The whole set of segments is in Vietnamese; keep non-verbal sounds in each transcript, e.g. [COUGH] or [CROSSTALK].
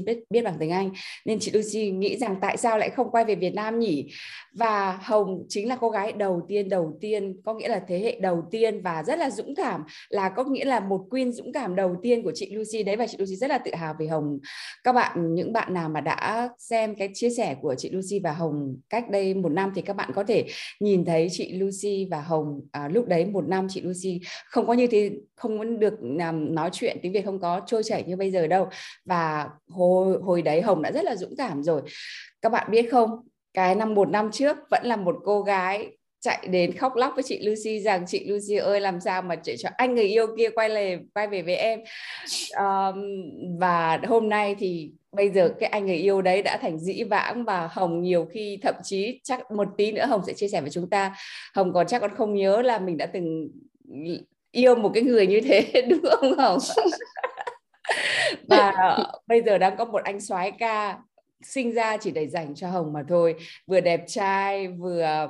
Lucy biết biết bằng tiếng Anh. Nên chị Lucy nghĩ rằng tại sao lại không quay về Việt Nam nhỉ? Và Hồng chính là cô gái đầu tiên đầu tiên có nghĩa là thế hệ đầu tiên và rất là dũng cảm là có nghĩa là một queen dũng cảm đầu tiên của chị Lucy đấy. Và chị Lucy rất là tự hào về Hồng. Các bạn những bạn nào mà đã xem cái chia sẻ của chị Lucy và Hồng cách đây một năm thì các bạn có thể nhìn thấy chị Lucy và Hồng à, lúc đấy một năm chị Lucy không có như thế không muốn được um, nói chuyện tiếng Việt không có trôi chảy như bây giờ đâu. Và hồi hồi đấy Hồng đã rất là dũng cảm rồi. Các bạn biết không? Cái năm một năm trước vẫn là một cô gái chạy đến khóc lóc với chị Lucy rằng chị Lucy ơi làm sao mà chị cho anh người yêu kia quay về quay về với em? Um, và hôm nay thì bây giờ cái anh người yêu đấy đã thành dĩ vãng và Hồng nhiều khi thậm chí chắc một tí nữa Hồng sẽ chia sẻ với chúng ta. Hồng còn chắc còn không nhớ là mình đã từng yêu một cái người như thế [LAUGHS] đúng không Hồng? [LAUGHS] Và bây giờ đang có một anh soái ca sinh ra chỉ để dành cho Hồng mà thôi. Vừa đẹp trai vừa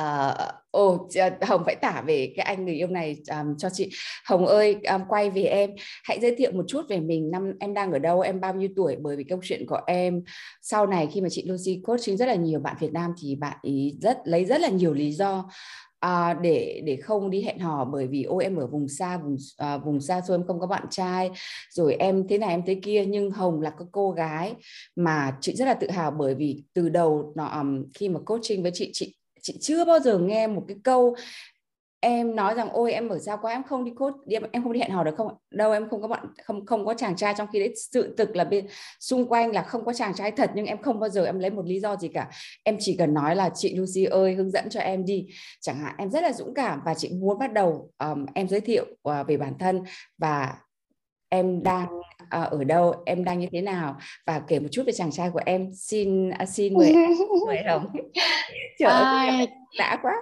Uh, oh, Hồng phải tả về cái anh người yêu này um, cho chị. Hồng ơi um, quay về em. Hãy giới thiệu một chút về mình. Năm em đang ở đâu? Em bao nhiêu tuổi? Bởi vì câu chuyện của em sau này khi mà chị Lucy coaching rất là nhiều bạn Việt Nam thì bạn ý rất lấy rất là nhiều lý do à, để để không đi hẹn hò bởi vì ôi em ở vùng xa vùng à, vùng xa xôi em không có bạn trai. Rồi em thế này em thế kia nhưng Hồng là cái cô gái mà chị rất là tự hào bởi vì từ đầu nó um, khi mà coaching với chị chị chị chưa bao giờ nghe một cái câu em nói rằng ôi em ở xa quá em không đi cốt em không đi hẹn hò được không đâu em không có bạn không không có chàng trai trong khi đấy. Sự thực là bên xung quanh là không có chàng trai thật nhưng em không bao giờ em lấy một lý do gì cả. Em chỉ cần nói là chị Lucy ơi hướng dẫn cho em đi. Chẳng hạn em rất là dũng cảm và chị muốn bắt đầu um, em giới thiệu uh, về bản thân và em đang uh, ở đâu em đang như thế nào và kể một chút về chàng trai của em. Xin uh, xin mời [LAUGHS] mời hồng trời ơi đã quá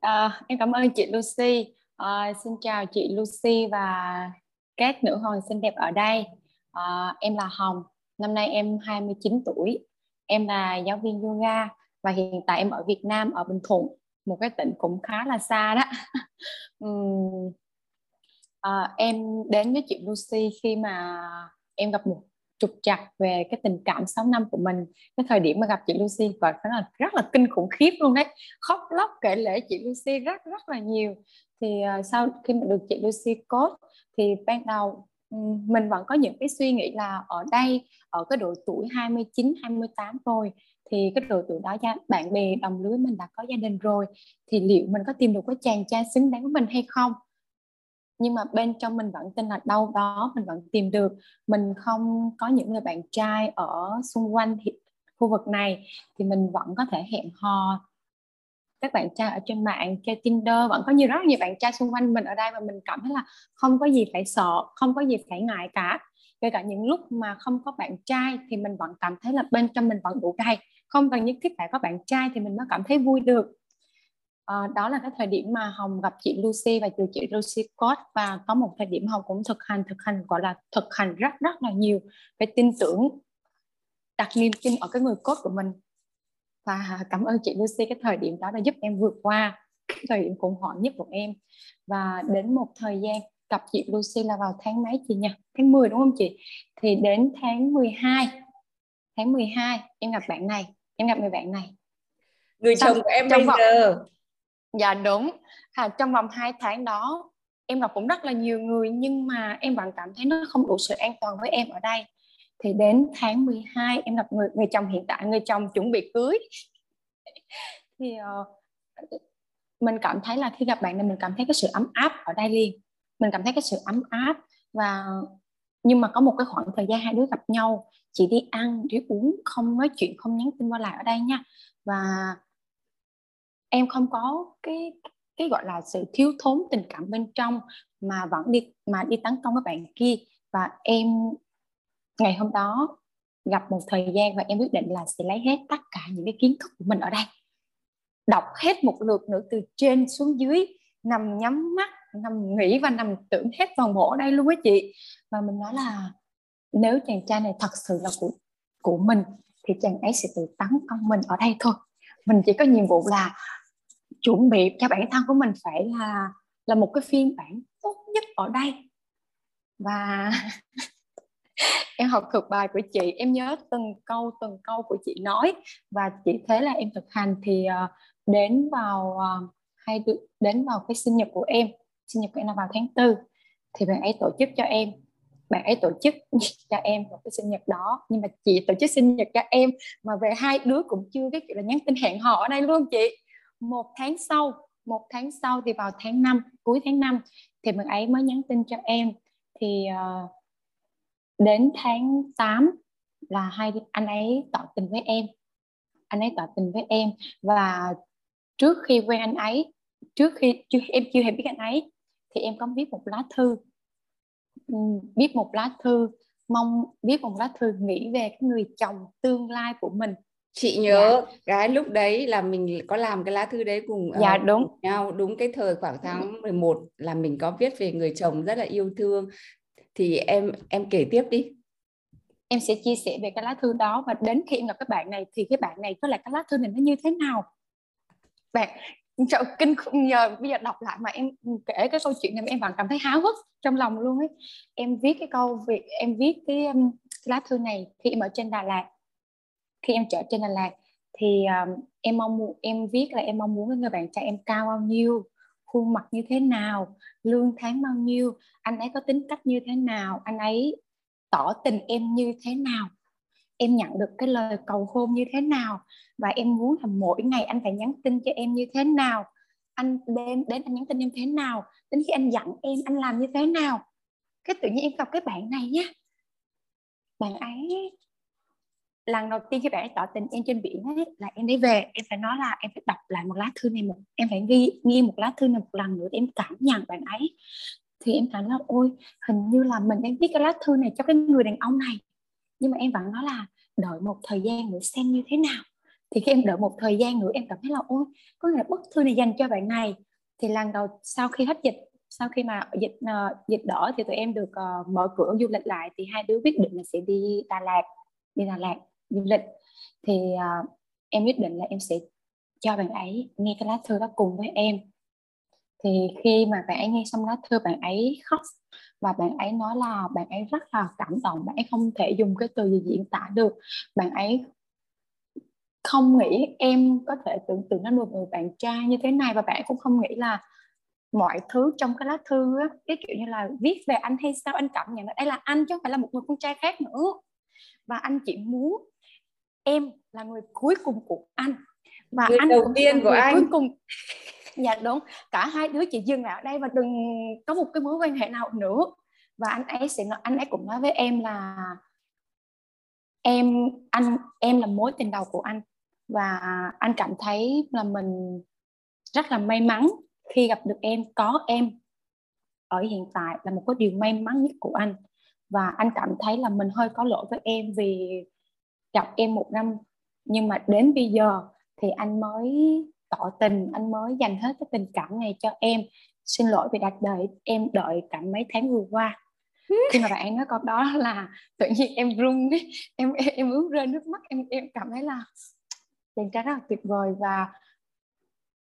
À, em cảm ơn chị Lucy. À, xin chào chị Lucy và các nữ hoàng xinh đẹp ở đây. À, em là Hồng, năm nay em 29 tuổi. Em là giáo viên yoga và hiện tại em ở Việt Nam ở Bình Thuận, một cái tỉnh cũng khá là xa đó. [LAUGHS] uhm, à, em đến với chị Lucy khi mà em gặp một trục trặc về cái tình cảm 6 năm của mình. Cái thời điểm mà gặp chị Lucy và phải là rất là kinh khủng khiếp luôn đấy. Khóc lóc kể lễ chị Lucy rất rất là nhiều. Thì uh, sau khi mà được chị Lucy coach thì ban đầu ừ, mình vẫn có những cái suy nghĩ là ở đây ở cái độ tuổi 29 28 rồi thì cái độ tuổi đó gia bạn bè đồng lứa mình đã có gia đình rồi thì liệu mình có tìm được cái chàng trai xứng đáng với mình hay không? Nhưng mà bên trong mình vẫn tin là đâu đó mình vẫn tìm được. Mình không có những người bạn trai ở xung quanh thì, khu vực này thì mình vẫn có thể hẹn hò. Các bạn trai ở trên mạng chơi Tinder vẫn có nhiều rất nhiều bạn trai xung quanh mình ở đây và mình cảm thấy là không có gì phải sợ không có gì phải ngại cả. Kể cả những lúc mà không có bạn trai thì mình vẫn cảm thấy là bên trong mình vẫn đủ đầy. Không cần nhất thiết phải có bạn trai thì mình mới cảm thấy vui được à, đó là cái thời điểm mà hồng gặp chị lucy và từ chị lucy coach và có một thời điểm hồng cũng thực hành thực hành gọi là thực hành rất rất là nhiều cái tin tưởng đặt niềm tin ở cái người coach của mình. Và cảm ơn chị Lucy cái thời điểm đó đã giúp em vượt qua cái thời điểm khủng hoảng nhất của em. Và đến một thời gian gặp chị Lucy là vào tháng mấy chị nhỉ? Tháng 10 đúng không chị? Thì đến tháng 12 tháng 12 em gặp bạn này em gặp người bạn này. Người chồng của em bây giờ dạ đúng. À, trong vòng 2 tháng đó em gặp cũng rất là nhiều người nhưng mà em vẫn cảm thấy nó không đủ sự an toàn với em ở đây. Thì đến tháng 12 em gặp người người chồng hiện tại người chồng chuẩn bị cưới. [LAUGHS] Thì uh, mình cảm thấy là khi gặp bạn này mình cảm thấy cái sự ấm áp ở đây liền. Mình cảm thấy cái sự ấm áp và nhưng mà có một cái khoảng thời gian hai đứa gặp nhau chỉ đi ăn đi uống không nói chuyện không nhắn tin qua lại ở đây nha. Và em không có cái cái gọi là sự thiếu thốn tình cảm bên trong mà vẫn đi, mà đi tấn công các bạn kia. Và em, ngày hôm đó gặp một thời gian và em quyết định là sẽ lấy hết tất cả những cái kiến thức của mình ở đây. Đọc hết một lượt nữa từ trên xuống dưới, nằm nhắm mắt, nằm nghĩ và nằm tưởng hết toàn bộ ở đây luôn á chị. Và mình nói là nếu chàng trai này thật sự là của của mình, thì chàng ấy sẽ tự tấn công mình ở đây thôi. Mình chỉ có nhiệm vụ là chuẩn bị cho bản thân của mình phải là là một cái phiên bản tốt nhất ở đây. Và [LAUGHS] em học thuộc bài của chị em nhớ từng câu từng câu của chị nói. Và chị thế là em thực hành thì uh, đến vào ờ, uh, hay đến vào cái sinh nhật của em sinh nhật của em là vào tháng tư. Thì bạn ấy tổ chức cho em bạn ấy tổ chức cho em một cái sinh nhật đó. Nhưng mà chị tổ chức sinh nhật cho em mà về hai đứa cũng chưa cái kiểu là nhắn tin hẹn hò ở đây luôn chị một tháng sau một tháng sau thì vào tháng 5 cuối tháng 5 thì bạn ấy mới nhắn tin cho em. Thì uh, đến tháng 8 là hai anh ấy tỏ tình với em. Anh ấy tỏ tình với em và trước khi quen anh ấy trước khi chưa em chưa hề biết anh ấy thì em có viết một lá thư. Ừ, viết một lá thư mong viết một lá thư nghĩ về cái người chồng tương lai của mình chị nhớ dạ. cái lúc đấy là mình có làm cái lá thư đấy cùng dạ uh, đúng nhau. Đúng cái thời khoảng tháng 11 là mình có viết về người chồng rất là yêu thương. Thì em em kể tiếp đi. Em sẽ chia sẻ về cái lá thư đó và đến khi em gặp các bạn này thì cái bạn này có là cái lá thư này nó như thế nào? Bạn trời kinh khủng nhờ. Bây giờ đọc lại mà em kể cái câu chuyện này em vẫn cảm thấy háo hức trong lòng luôn ấy. Em viết cái câu việc em viết cái, um, cái lá thư này. Khi em ở trên Đà Lạt khi em trở trên Đà Lạt thì um, em mong muốn em viết là em mong muốn người bạn trai em cao bao nhiêu khuôn mặt như thế nào lương tháng bao nhiêu anh ấy có tính cách như thế nào anh ấy tỏ tình em như thế nào em nhận được cái lời cầu hôn như thế nào và em muốn là mỗi ngày anh phải nhắn tin cho em như thế nào anh đến đến anh nhắn tin em thế nào đến khi anh dặn em anh làm như thế nào. Cái tự nhiên em gặp cái bạn này nhá bạn ấy lần đầu tiên khi bạn ấy tỏ tình em trên biển ấy là em đi về em phải nói là em phải đọc lại một lá thư này một em phải ghi ghi một lá thư này một lần nữa để em cảm nhận bạn ấy. Thì em thấy là ôi hình như là mình đang viết cái lá thư này cho cái người đàn ông này. Nhưng mà em vẫn nói là đợi một thời gian nữa xem như thế nào. Thì khi em đợi một thời gian nữa em cảm thấy là ôi có nghĩa là bức thư này dành cho bạn này. Thì lần đầu sau khi hết dịch sau khi mà dịch uh, dịch đỏ thì tụi em được uh, mở cửa du lịch lại thì hai đứa quyết định là sẽ đi Đà Lạt đi Đà Lạt du lịch thì uh, em quyết định là em sẽ cho bạn ấy nghe cái lá thư đó cùng với em. Thì khi mà bạn ấy nghe xong lá thư bạn ấy khóc và bạn ấy nói là bạn ấy rất là cảm động bạn ấy không thể dùng cái từ gì diễn tả được. Bạn ấy không nghĩ em có thể tưởng tượng nó được người bạn trai như thế này và bạn cũng không nghĩ là mọi thứ trong cái lá thư á, cái kiểu như là viết về anh hay sao anh cảm nhận là đây là anh chứ không phải là một người con trai khác nữa. Và anh chỉ muốn em là người cuối cùng của anh. Và người anh đầu tiên của anh cuối cùng [LAUGHS] dạ đúng. Cả hai đứa chỉ dừng lại ở đây và đừng có một cái mối quan hệ nào nữa. Và anh ấy sẽ nói, anh ấy cũng nói với em là em anh em là mối tình đầu của anh. Và anh cảm thấy là mình rất là may mắn khi gặp được em có em ở hiện tại là một cái điều may mắn nhất của anh. Và anh cảm thấy là mình hơi có lỗi với em vì gặp em một năm. Nhưng mà đến bây giờ thì anh mới tỏ tình anh mới dành hết cái tình cảm này cho em. Xin lỗi vì đặt đợi em đợi cả mấy tháng vừa qua. Khi mà bạn nói câu đó là tự nhiên em run em em, em ướt rơi nước mắt em em cảm thấy là chàng trai rất là tuyệt vời. Và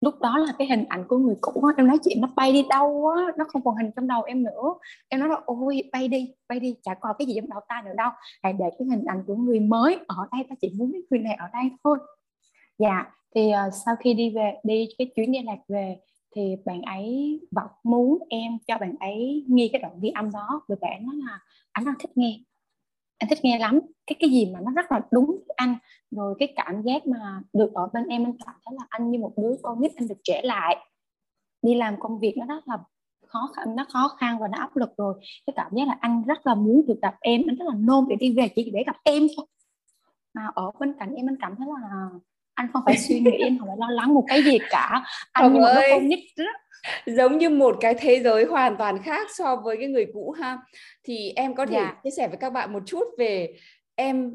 lúc đó là cái hình ảnh của người cũ em nói chuyện nó bay đi đâu á nó không còn hình trong đầu em nữa. Em nói là ôi bay đi bay đi chả còn cái gì trong đầu ta nữa đâu. Hãy để cái hình ảnh của người mới ở đây ta chỉ muốn cái người này ở đây thôi. Dạ thì uh, sau khi đi về đi cái chuyến đi lạc về thì bạn ấy vẫn muốn em cho bạn ấy nghe cái đoạn ghi âm đó. Vì bạn nói là anh rất thích nghe anh thích nghe lắm. Cái cái gì mà nó rất là đúng với anh, rồi cái cảm giác mà được ở bên em anh cảm thấy là anh như một đứa con nít anh được trẻ lại. Đi làm công việc nó rất là khó khăn, nó khó khăn và nó áp lực rồi. Cái cảm giác là anh rất là muốn được gặp em, anh rất là nôn để đi về chỉ để gặp em thôi. Mà ở bên cạnh em, anh cảm thấy là anh không phải suy nghĩ anh không phải lo lắng một cái gì cả anh như một đứa con nít giống như một cái thế giới hoàn toàn khác so với cái người cũ ha thì em có thể yeah. Dạ. chia sẻ với các bạn một chút về em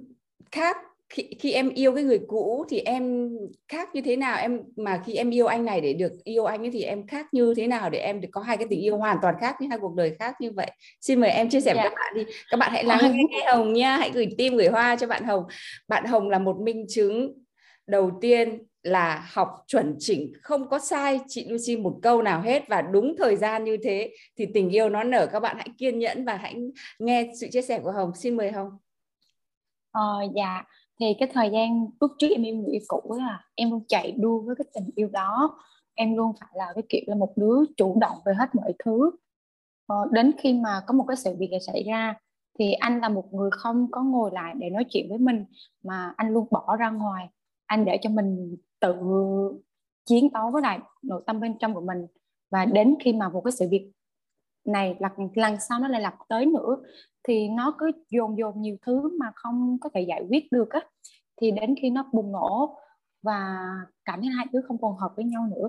khác khi, khi em yêu cái người cũ thì em khác như thế nào em mà khi em yêu anh này để được yêu anh ấy thì em khác như thế nào để em được có hai cái tình yêu hoàn toàn khác như hai cuộc đời khác như vậy xin mời em chia sẻ yeah. với dạ. các bạn đi các bạn hãy lắng nghe Hồng nha hãy gửi tim gửi hoa cho bạn Hồng bạn Hồng là một minh chứng đầu tiên là học chuẩn chỉnh không có sai. Chị Lucy một câu nào hết và đúng thời gian như thế thì tình yêu nó nở. Các bạn hãy kiên nhẫn và hãy nghe sự chia sẻ của Hồng. Xin mời Hồng. Ờ, dạ. Thì cái thời gian lúc trước em yêu người yêu cũ là em luôn chạy đua với cái tình yêu đó. Em luôn phải là cái kiểu là một đứa chủ động về hết mọi thứ. Ờ, đến khi mà có một cái sự việc xảy ra thì anh là một người không có ngồi lại để nói chuyện với mình mà anh luôn bỏ ra ngoài anh để cho mình tự chiến đấu với lại nội tâm bên trong của mình. Và đến khi mà một cái sự việc này lần lần sau nó lại lặp tới nữa, thì nó cứ dồn dồn nhiều thứ mà không có thể giải quyết được á. Thì đến khi nó bùng nổ và cảm thấy hai đứa không còn hợp với nhau nữa.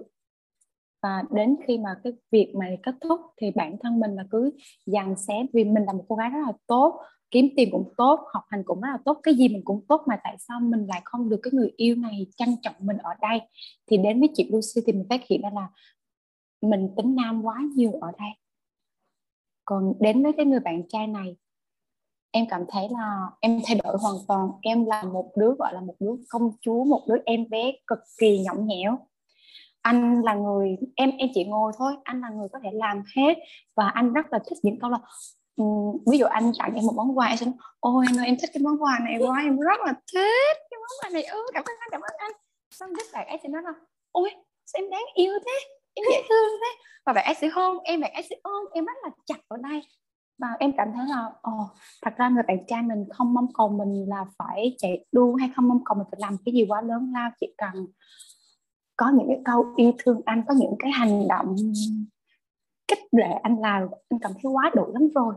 Và đến khi mà cái việc này kết thúc thì bản thân mình là cứ dằn xé vì mình là một cô gái rất là tốt kiếm tiền cũng tốt, học hành cũng rất là tốt, cái gì mình cũng tốt mà tại sao mình lại không được cái người yêu này trân trọng mình ở đây? Thì đến với chị Lucy thì mình phát hiện ra là mình tính nam quá nhiều ở đây. Còn đến với cái người bạn trai này, em cảm thấy là em thay đổi hoàn toàn. Em là một đứa, gọi là một đứa công chúa, một đứa em bé cực kỳ nhõng nhẽo. Anh là người, em em chỉ ngồi thôi, anh là người có thể làm hết và anh rất là thích những câu là Ừ, ví dụ anh tặng em một món quà, em sẽ nói, ôi anh ơi em thích cái món quà này quá, em rất là thích cái món quà này. Ư cảm ơn anh, cảm ơn anh. Xong đứa bạn ấy sẽ nói là, ôi, sao em đáng yêu thế? Em dễ thương thế. Và bạn ấy sẽ hôn, em, bạn ấy sẽ ôm, em rất là chặt ở đây. Và em cảm thấy là ồ thật ra người bạn trai mình không mong cầu mình là phải chạy đua hay không mong cầu mình phải làm cái gì quá lớn lao, chỉ cần có những cái câu yêu thương anh, có những cái hành động khích lệ anh làm anh cảm thấy quá đủ lắm rồi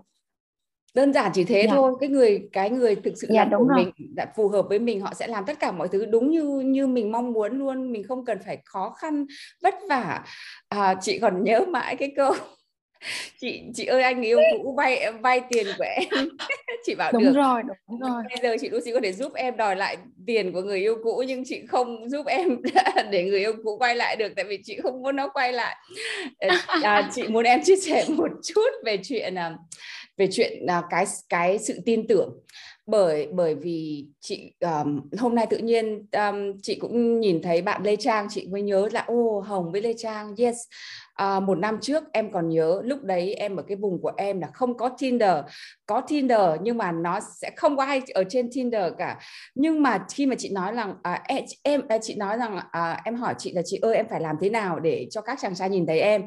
đơn giản chỉ thế dạ. thôi cái người cái người thực sự dạ, đúng của rồi. mình đã phù hợp với mình họ sẽ làm tất cả mọi thứ đúng như như mình mong muốn luôn mình không cần phải khó khăn vất vả à, chị còn nhớ mãi cái câu [LAUGHS] chị chị ơi anh yêu cũ vay vay tiền của em. [LAUGHS] Chị bảo đúng được. rồi đúng rồi. bây giờ chị Lucy có thể giúp em đòi lại tiền của người yêu cũ nhưng chị không giúp em [LAUGHS] để người yêu cũ quay lại được tại vì chị không muốn nó quay lại. Ờ, à, chị muốn em chia sẻ một chút về chuyện à, về chuyện à, cái cái sự tin tưởng. Bởi bởi vì chị um, hôm nay tự nhiên um, chị cũng nhìn thấy bạn Lê Trang chị mới nhớ là ô Hồng với Lê Trang yes à, một năm trước em còn nhớ lúc đấy em ở cái vùng của em là không có Tinder. Có Tinder nhưng mà nó sẽ không có ai ở trên Tinder cả. Nhưng mà khi mà chị nói rằng à, em, em chị nói rằng à, em hỏi chị là chị ơi em phải làm thế nào để cho các chàng trai nhìn thấy em?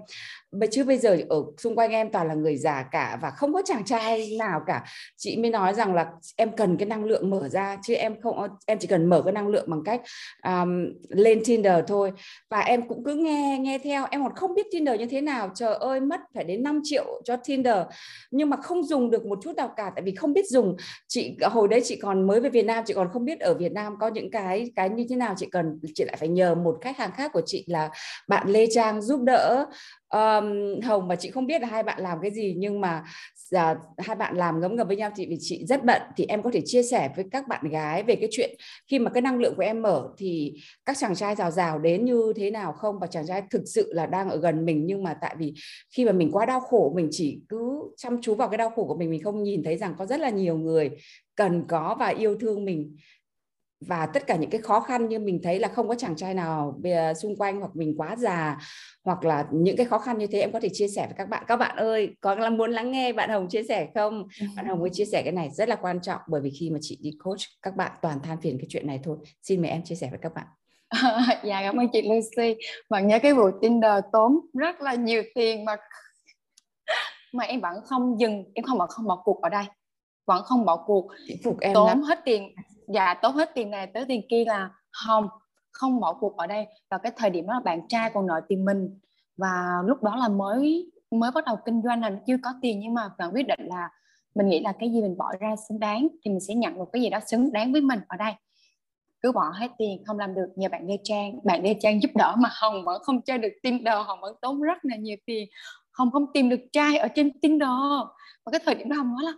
Chứ bây giờ ở xung quanh em toàn là người già cả và không có chàng trai nào cả. Chị mới nói rằng là em cần cái năng lượng mở ra chứ em không em chỉ cần mở cái năng lượng bằng cách um, lên Tinder thôi. Và em cũng cứ nghe nghe theo. Em còn không biết Tinder như thế nào? Trời ơi, mất phải đến 5 triệu cho Tinder. Nhưng mà không dùng được một chút nào cả, tại vì không biết dùng. Chị, hồi đấy chị còn mới về Việt Nam, chị còn không biết ở Việt Nam có những cái cái như thế nào. Chị cần, chị lại phải nhờ một khách hàng khác của chị là bạn Lê Trang giúp đỡ um, Hồng và chị không biết là hai bạn làm cái gì nhưng mà uh, hai bạn làm ngấm ngầm với nhau. Thì vì chị rất bận thì em có thể chia sẻ với các bạn gái về cái chuyện khi mà cái năng lượng của em mở thì các chàng trai rào rào đến như thế nào không? Và chàng trai thực sự là đang ở gần mình nhưng mà tại vì khi mà mình quá đau khổ mình chỉ cứ chăm chú vào cái đau khổ của mình mình không nhìn thấy rằng có rất là nhiều người cần có và yêu thương mình và tất cả những cái khó khăn như mình thấy là không có chàng trai nào xung quanh hoặc mình quá già hoặc là những cái khó khăn như thế em có thể chia sẻ với các bạn. Các bạn ơi có là muốn lắng nghe bạn Hồng chia sẻ không? Bạn Hồng mới chia sẻ cái này rất là quan trọng bởi vì khi mà chị đi coach các bạn toàn than phiền cái chuyện này thôi. Xin mời em chia sẻ với các bạn. [LAUGHS] Dạ cảm ơn chị Lucy. Bạn nhớ cái vụ Tinder tốn rất là nhiều tiền mà [LAUGHS] mà em vẫn không dừng em không bỏ không bỏ cuộc ở đây. Vẫn không bỏ cuộc. Phục em tốn lắm. hết tiền dạ tốn hết tiền này tới tiền kia là không không bỏ cuộc ở đây. Và cái thời điểm đó là bạn trai còn nợ tiền mình. Và lúc đó là mới mới bắt đầu kinh doanh, là chưa có tiền. Nhưng mà bạn quyết định là mình nghĩ là cái gì mình bỏ ra xứng đáng thì mình sẽ nhận một cái gì đó xứng đáng với mình ở đây. Cứ bỏ hết tiền, không làm được, nhờ bạn Lê Trang. Bạn Lê Trang giúp đỡ mà Hồng vẫn không chơi được Tinder, Hồng vẫn tốn rất là nhiều tiền. Hồng không tìm được trai ở trên Tinder. Và cái thời điểm đó Hồng nói là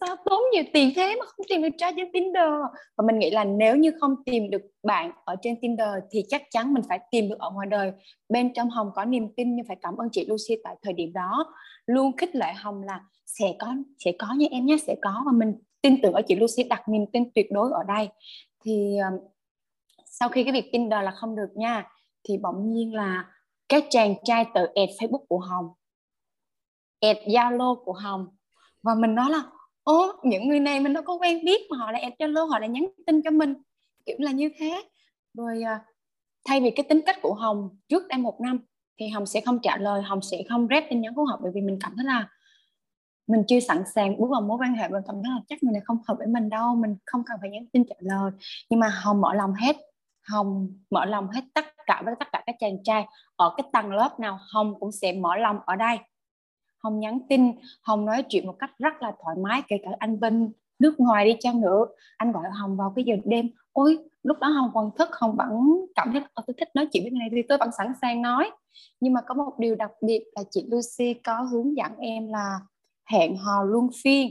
sao tốn nhiều tiền thế mà không tìm được trai trên Tinder? Và mình nghĩ là nếu như không tìm được bạn ở trên Tinder thì chắc chắn mình phải tìm được ở ngoài đời. Bên trong Hồng có niềm tin nhưng phải cảm ơn chị Lucy tại thời điểm đó. Luôn khích lệ Hồng là sẽ có sẽ có như em nhé sẽ có. Và mình tin tưởng ở chị Lucy, đặt niềm tin tuyệt đối ở đây. Thì sau khi cái việc Tinder là không được nha, thì bỗng nhiên là các chàng trai tự add Facebook của Hồng, add Zalo của Hồng. Và mình nói là ô những người này mình đâu có quen biết mà họ lại add Zalo, họ lại nhắn tin cho mình. Kiểu là như thế. Rồi à, thay vì cái tính cách của Hồng trước đây một năm thì Hồng sẽ không trả lời, Hồng sẽ không rep tin nhắn của họ bởi vì mình cảm thấy là mình chưa sẵn sàng bước vào mối quan hệ và cảm thấy là chắc người này không hợp với mình đâu, mình không cần phải nhắn tin trả lời. Nhưng mà hồng mở lòng hết. Hồng mở lòng hết tất cả, với tất cả các chàng trai ở cái tầng lớp nào, hồng cũng sẽ mở lòng ở đây hồng nhắn tin hồng nói chuyện một cách rất là thoải mái, kể cả anh bên nước ngoài đi chăng nữa. Anh gọi hồng vào cái giờ đêm, ôi, lúc đó hồng còn thức, hồng vẫn cảm thấy tôi thích nói chuyện với người này thì tôi vẫn sẵn sàng nói. Nhưng mà có một điều đặc biệt là chị Lucy có hướng dẫn em là hẹn hò luân phiên,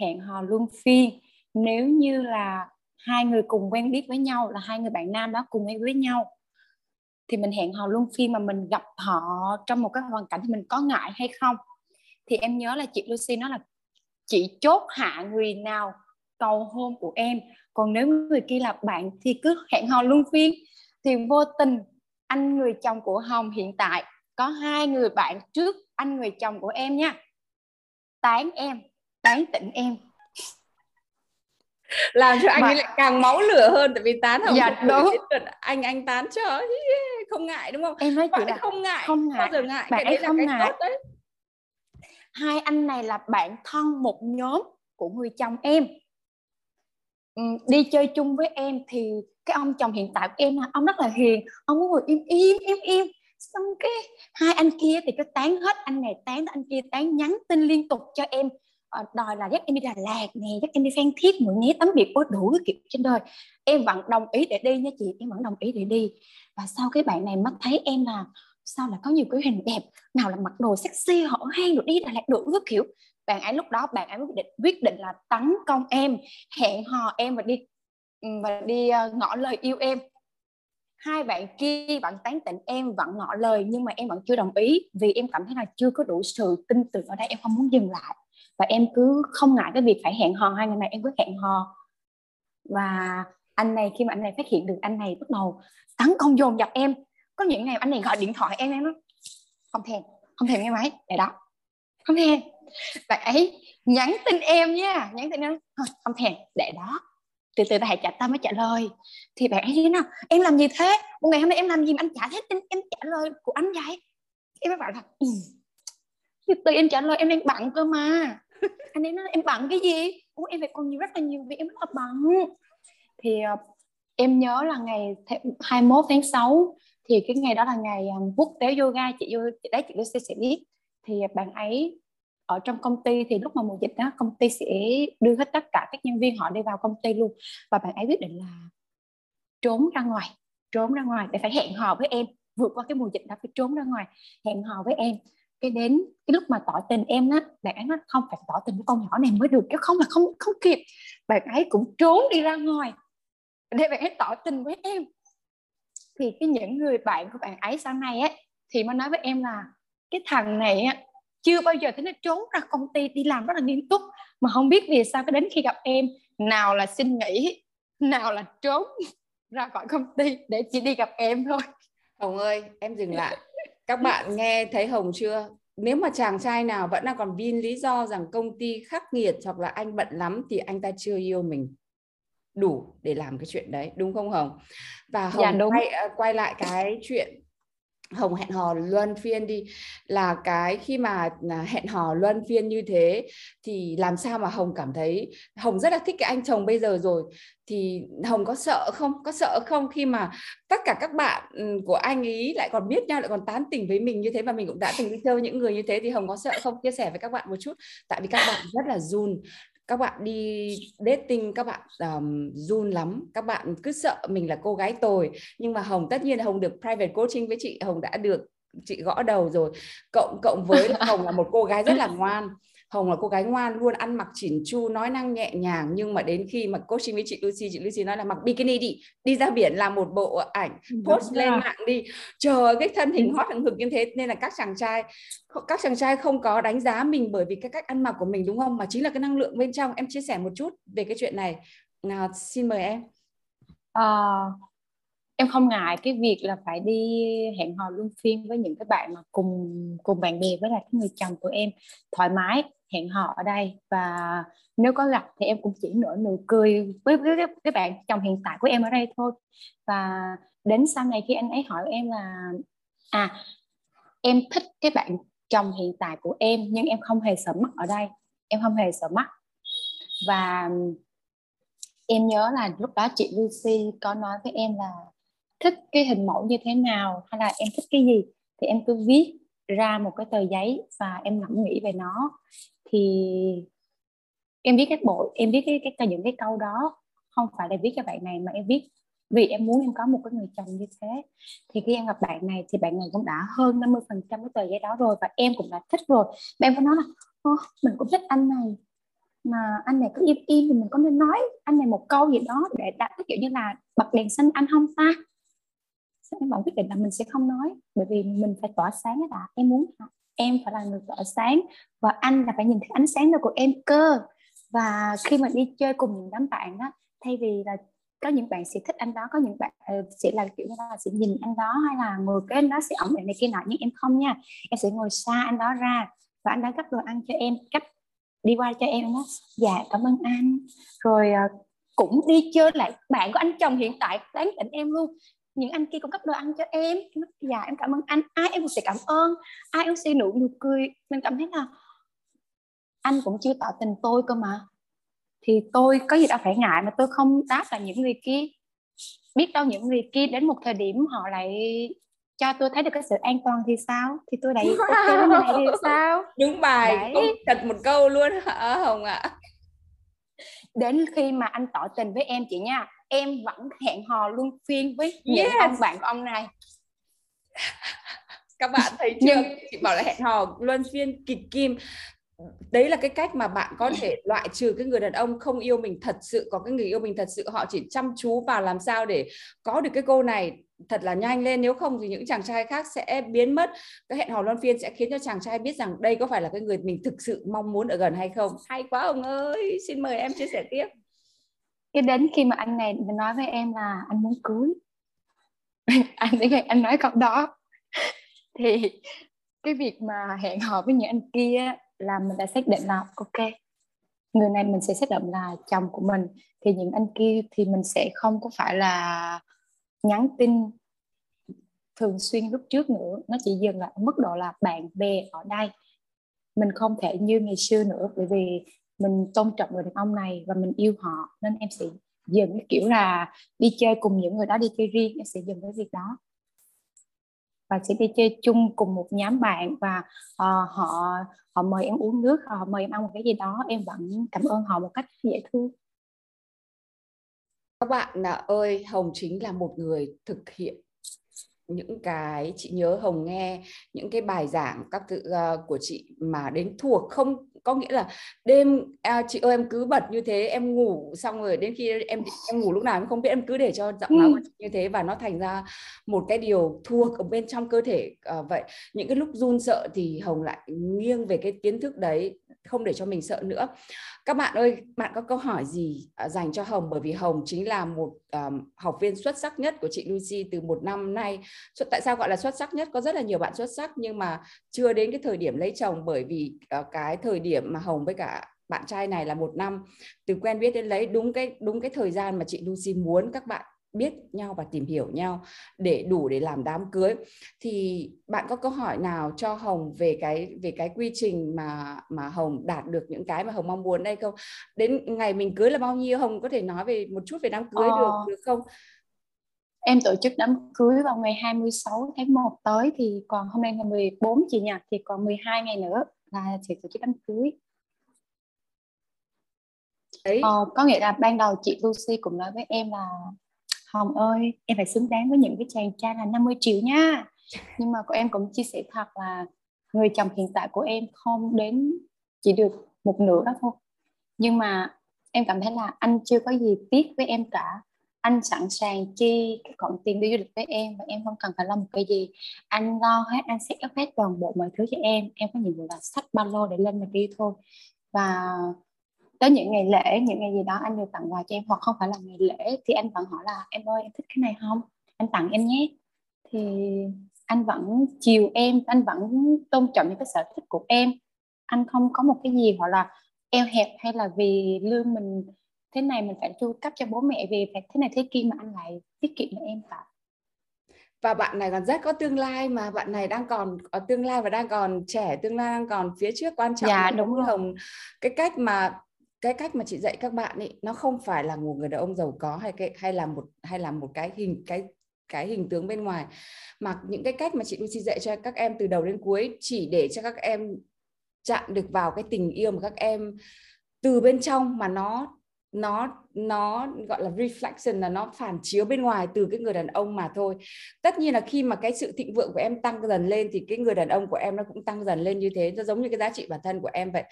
hẹn hò luân phiên. Nếu như là hai người cùng quen biết với nhau, là hai người bạn nam đó cùng quen với nhau, thì mình hẹn hò luân phiên mà mình gặp họ trong một cái hoàn cảnh thì mình có ngại hay không? Thì em nhớ là chị Lucy nói là chị chốt hạ người nào cầu hôn của em còn nếu người kia là bạn thì cứ hẹn hò luân phiên. Thì vô tình anh người chồng của Hồng hiện tại có hai người bạn trước anh người chồng của em nha. Tán em tán tỉnh em. [LAUGHS] Làm cho anh mà... ấy lại càng máu lửa hơn tại vì tán không dạ, đúng. anh anh tán cho không ngại đúng không? Em nói chị là không ngại không ngại bao giờ ngại bạn cái ấy không ngại. đấy hai anh này là bạn thân một nhóm của người chồng em. Ừ, đi chơi chung với em thì cái ông chồng hiện tại của em là ông rất là hiền, ông ngồi im im im im. Xong cái hai anh kia thì cứ tán hết, anh này tán, anh kia tán, nhắn tin liên tục cho em. Ờ, đòi là dắt em đi Đà Lạt nè, dắt em đi Phan Thiết Mũi nhé tắm biệt có đủ cái kiểu trên đời. Em vẫn đồng ý để đi nha chị, em vẫn đồng ý để đi. Và sau cái bạn này mắt thấy em là sao là có nhiều cái hình đẹp, nào là mặc đồ sexy, họ hang được đi Đà Lạt được cái kiểu. Bạn ấy lúc đó, bạn ấy quyết định quyết định là tấn công em, hẹn hò em và đi ừ, và đi ờ, ngỏ lời yêu em. Hai bạn kia bạn tán tỉnh, em vẫn ngỏ lời, nhưng mà em vẫn chưa đồng ý, vì em cảm thấy là chưa có đủ sự tin tưởng ở đây, em không muốn dừng lại. Và em cứ không ngại cái việc phải hẹn hò, hai người này em cứ hẹn hò. Và anh này, khi mà anh này phát hiện được anh này bắt đầu tấn công dồn dập em có những ngày anh này gọi điện thoại em em nói không thèm không thèm nghe máy. Để đó. Không thèm. Bạn ấy nhắn tin em nha nhắn tin em không thèm. Để đó. Từ từ ta hãy trả tâm mới trả lời. Thì bạn ấy nói em làm gì thế? Một ngày hôm nay em làm gì mà anh trả hết tin em trả lời của anh vậy? Em mới bảo là ừ. từ từ em trả lời em đang bận cơ mà. [LAUGHS] Anh ấy nói em bận cái gì? Ủa, em phải còn nhiều rất là nhiều việc em rất là bận. Thì ờ, em nhớ là ngày 21 tháng 6 thì cái ngày đó là ngày um, quốc tế yoga chị chị đấy chị Lucy sẽ biết thì à, bạn ấy ở trong công ty thì lúc mà mùa dịch đó công ty sẽ đưa hết tất cả các nhân viên họ đi vào công ty luôn. Và bạn ấy quyết định là trốn ra ngoài trốn ra ngoài để phải hẹn hò với em. Vượt qua cái mùa dịch đó phải trốn ra ngoài hẹn hò với em. Cái đến cái lúc mà tỏ tình em á bạn ấy nói không phải tỏ tình với con nhỏ này mới được chứ không là không không kịp. Bạn ấy cũng trốn đi ra ngoài để bạn ấy tỏ tình với em thì cái những người bạn của bạn ấy sau này á thì mới nói với em là cái thằng này á chưa bao giờ thấy nó trốn ra công ty đi làm rất là nghiêm túc mà không biết vì sao cái đến khi gặp em nào là xin nghỉ nào là trốn [LAUGHS] ra khỏi công ty để chỉ đi gặp em thôi. Hồng ơi em dừng lại. [LAUGHS] Các bạn nghe thấy Hồng chưa? Nếu mà chàng trai nào vẫn đang còn vin lý do rằng công ty khắc nghiệt hoặc là anh bận lắm thì anh ta chưa yêu mình đủ để làm cái chuyện đấy đúng không Hồng? Và Hồng dạ, đúng. Quay, ờ, quay lại cái chuyện Hồng hẹn hò luân phiên đi. Là cái khi mà à, hẹn hò luân phiên như thế thì làm sao mà Hồng cảm thấy Hồng rất là thích cái anh chồng bây giờ rồi. Thì Hồng có sợ không? Có sợ không khi mà tất cả các bạn ừ, của anh ý lại còn biết nhau lại còn tán tỉnh với mình như thế và mình cũng đã từng đi chơi những người như thế thì Hồng có sợ không? Chia sẻ với các bạn một chút. Tại vì các bạn rất là run các bạn đi dating các bạn um, run lắm. Các bạn cứ sợ mình là cô gái tồi. Nhưng mà hồng tất nhiên hồng được private coaching với chị. Hồng đã được chị gõ đầu rồi. Cộng cộng với là hồng là một cô gái rất là ngoan. Hồng là cô gái ngoan luôn ăn mặc chỉn chu nói năng nhẹ nhàng nhưng mà đến khi mà coaching với chị Lucy chị Lucy nói là mặc bikini đi đi ra biển làm một bộ ảnh post lên mạng đi. Chờ cái thân hình hot hừng hực như thế nên là các chàng trai các chàng trai không có đánh giá mình bởi vì cái cách ăn mặc của mình đúng không? Mà chính là cái năng lượng bên trong. Em chia sẻ một chút về cái chuyện này. Nào xin mời em. Uh, em không ngại cái việc là phải đi hẹn hò luân phiên với những cái bạn mà cùng cùng bạn bè với lại cái người chồng của em thoải mái hẹn hò ở đây. Và nếu có gặp thì em cũng chỉ nở nụ cười với với cái bạn chồng hiện tại của em ở đây thôi. Và đến sau này khi anh ấy hỏi em là à em thích cái bạn chồng hiện tại của em, nhưng em không hề sợ mắt ở đây. Em không hề sợ mắt. Và em nhớ là lúc đó chị Lucy có nói với em là, thích cái hình mẫu như thế nào? Hay là em thích cái gì? Thì em cứ viết ra một cái tờ giấy và em ngẫm nghĩ về nó thì em viết các bộ em viết cái, cái những cái câu đó. Không phải là viết cho bạn này mà em viết vì em muốn em có một cái người chồng như thế. Thì khi em gặp bạn này thì bạn này cũng đã hơn 50 phần trăm cái tờ giấy đó rồi và em cũng đã thích rồi. Mà em có nói là mình cũng thích anh này mà anh này cứ im im thì mình có nên nói anh này một câu gì đó để đặt kiểu như là bật đèn xanh anh không ta? Em vẫn quyết định là mình sẽ không nói bởi vì mình phải tỏa sáng đã em muốn em phải là người tỏa sáng và anh là phải nhìn thấy ánh sáng đó của em cơ. Và khi mà đi chơi cùng những đám bạn đó thay vì là có những bạn sẽ thích anh đó, có những bạn ờ, sẽ là kiểu như là sẽ nhìn anh đó hay là ngồi cái anh đó, sẽ ẩm này kia nọ, nhưng em không nha. Em sẽ ngồi xa anh đó ra và anh đã gấp đồ ăn cho em cách đi qua cho em đó dạ cảm ơn anh. Rồi ờ, cũng đi chơi lại, bạn của anh chồng hiện tại, tán tỉnh em luôn những anh kia cũng cấp đồ ăn cho em. Em dạ em cảm ơn anh. Ai em cũng sẽ cảm ơn. Ai em sẽ nụ nụ cười. Mình cảm thấy là anh cũng chưa tỏ tình tôi cơ mà. Thì tôi có gì đâu phải ngại mà tôi không đáp là những người kia. Biết đâu những người kia đến một thời điểm họ lại cho tôi thấy được cái sự an toàn thì sao? Thì tôi lại ok với này thì [LAUGHS] sao? Đúng bài thật một câu luôn hả hồng ạ? À? đến khi mà anh tỏ tình với em chị nha em vẫn hẹn hò luân phiên với những yes. ông bạn của ông này. Các bạn thấy chưa? Nhưng... chị bảo là hẹn hò luân phiên kịch kim. Đấy là cái cách mà bạn có thể [LAUGHS] loại trừ cái người đàn ông không yêu mình thật sự có cái người yêu mình thật sự họ chỉ chăm chú vào làm sao để có được cái cô này thật là nhanh lên. Nếu không thì những chàng trai khác sẽ biến mất. Cái hẹn hò luân phiên sẽ khiến cho chàng trai biết rằng đây có phải là cái người mình thực sự mong muốn ở gần hay không. Hay quá ông ơi. Xin mời em chia sẻ tiếp cái đến khi mà anh này mình nói với em là anh muốn cưới. [LAUGHS] Anh để anh nói câu đó. [LAUGHS] Thì cái việc mà hẹn hò với những anh kia là mình đã xác định là, ok, người này mình sẽ xác định là chồng của mình. Thì những anh kia thì mình sẽ không có phải là nhắn tin thường xuyên lúc trước nữa. Nó chỉ dừng lại ở mức độ là bạn bè ở đây. Mình không thể như ngày xưa nữa, bởi vì mình tôn trọng người đàn ông này và mình yêu họ nên em sẽ dừng cái kiểu là đi chơi cùng những người đó đi chơi riêng em sẽ dừng cái việc đó. Và sẽ đi chơi chung cùng một nhóm bạn và uh, họ họ mời em uống nước họ mời em ăn một cái gì đó em vẫn cảm ơn họ một cách dễ thương. Các bạn à, ơi Hồng chính là một người thực hiện những cái chị nhớ Hồng nghe những cái bài giảng các thứ uh, của chị mà đến thuộc không có nghĩa là đêm à, chị ơi em cứ bật như thế em ngủ xong rồi đến khi em em ngủ lúc nào em không biết em cứ để cho giọng nói ừ. như thế và nó thành ra một cái điều thuộc ở bên trong cơ thể à, vậy. Những cái lúc run sợ thì hồng lại nghiêng về cái kiến thức đấy không để cho mình sợ nữa. Các bạn ơi bạn có câu hỏi gì à, dành cho hồng? Bởi vì hồng chính là một um, học viên xuất sắc nhất của chị Lucy từ một năm nay. Tại sao gọi là xuất sắc nhất? Có rất là nhiều bạn xuất sắc nhưng mà chưa đến cái thời điểm lấy chồng bởi vì uh, cái thời điểm mà hồng với cả bạn trai này là một năm. Từ quen biết đến lấy đúng cái đúng cái thời gian mà chị Lucy muốn các bạn biết nhau và tìm hiểu nhau để đủ để làm đám cưới. Thì bạn có câu hỏi nào cho Hồng về cái về cái quy trình mà mà Hồng đạt được những cái mà Hồng mong muốn đây không? Đến ngày mình cưới là bao nhiêu? Hồng có thể nói về một chút về đám cưới ờ, được được không? Em tổ chức đám cưới vào ngày 26 tháng 1 tới thì còn hôm nay ngày 14 chị nhỉ thì còn 12 ngày nữa là sẽ tổ chức đám cưới. Đấy. Ờ, có nghĩa là ban đầu chị Lucy cũng nói với em là Hồng ơi, em phải xứng đáng với những cái chàng trai là 50 triệu nha nhưng mà của em cũng chia sẻ thật là người chồng hiện tại của em không đến chỉ được một nửa đó thôi. Nhưng mà em cảm thấy là anh chưa có gì tiếc với em cả. Anh sẵn sàng chi cái khoản tiền đi du lịch với em và em không cần phải lo một cái gì. Anh lo hết, anh sẽ up hết toàn bộ mọi thứ cho em. Em có nhiệm vụ là sách ba lô để lên mà đi thôi. Và tới những ngày lễ những ngày gì đó anh đều tặng quà cho em hoặc không phải là ngày lễ thì anh vẫn hỏi là em ơi em thích cái này không? Anh tặng em nhé. Thì anh vẫn chiều em anh vẫn tôn trọng những cái sở thích của em. Anh không có một cái gì hoặc là eo hẹp hay là vì lương mình thế này mình phải chu cấp cho bố mẹ vì phải thế này thế kia mà anh lại tiết kiệm cho em cả. Và bạn này còn rất có tương lai mà bạn này đang còn có tương lai và đang còn trẻ tương lai đang còn phía trước quan trọng dạ đúng rồi. hồng cái cách mà cái cách mà chị dạy các bạn ấy, nó không phải là một người đàn ông giàu có hay cái, hay là một, hay là một cái hình, cái cái hình tướng bên ngoài. Mà những cái cách mà chị Lucy dạy cho các em từ đầu đến cuối, chỉ để cho các em chạm được vào cái tình yêu mà các em từ bên trong mà nó nó nó gọi là reflection, là nó phản chiếu bên ngoài từ cái người đàn ông mà thôi. Tất nhiên là khi mà cái sự thịnh vượng của em tăng dần lên thì cái người đàn ông của em nó cũng tăng dần lên như thế. Nó giống như cái giá trị bản thân của em vậy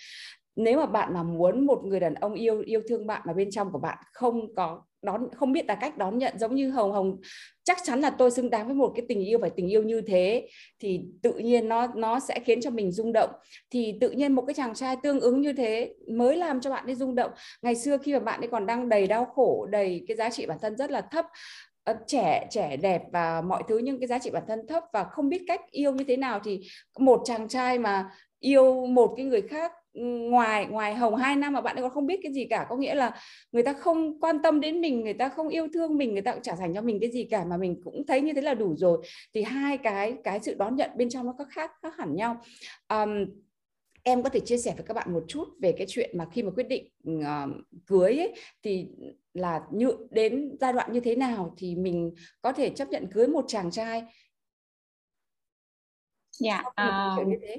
nếu mà bạn mà muốn một người đàn ông yêu yêu thương bạn mà bên trong của bạn không có đón, không biết là cách đón nhận, giống như hồng hồng, chắc chắn là tôi xứng đáng với một cái tình yêu, phải tình yêu như thế, thì tự nhiên nó nó sẽ khiến cho mình rung động. Thì tự nhiên một cái chàng trai tương ứng như thế mới làm cho bạn ấy rung động. Ngày xưa khi mà bạn ấy còn đang đầy đau khổ, đầy cái giá trị bản thân rất là thấp ờ, trẻ trẻ đẹp và mọi thứ, nhưng cái giá trị bản thân thấp và không biết cách yêu như thế nào, thì một chàng trai mà yêu một cái người khác ngoài ngoài hồng hai năm mà bạn ấy còn không biết cái gì cả. Có nghĩa là người ta không quan tâm đến mình người ta không yêu thương mình người ta cũng trả dành cho mình cái gì cả mà mình cũng thấy như thế là đủ rồi. Thì hai cái cái sự đón nhận bên trong nó có khác khác hẳn nhau. Um, em có thể chia sẻ với các bạn một chút về cái chuyện mà khi mà quyết định uh, cưới ấy, thì là như đến giai đoạn như thế nào thì mình có thể chấp nhận cưới một chàng trai? Dạ uh, như thế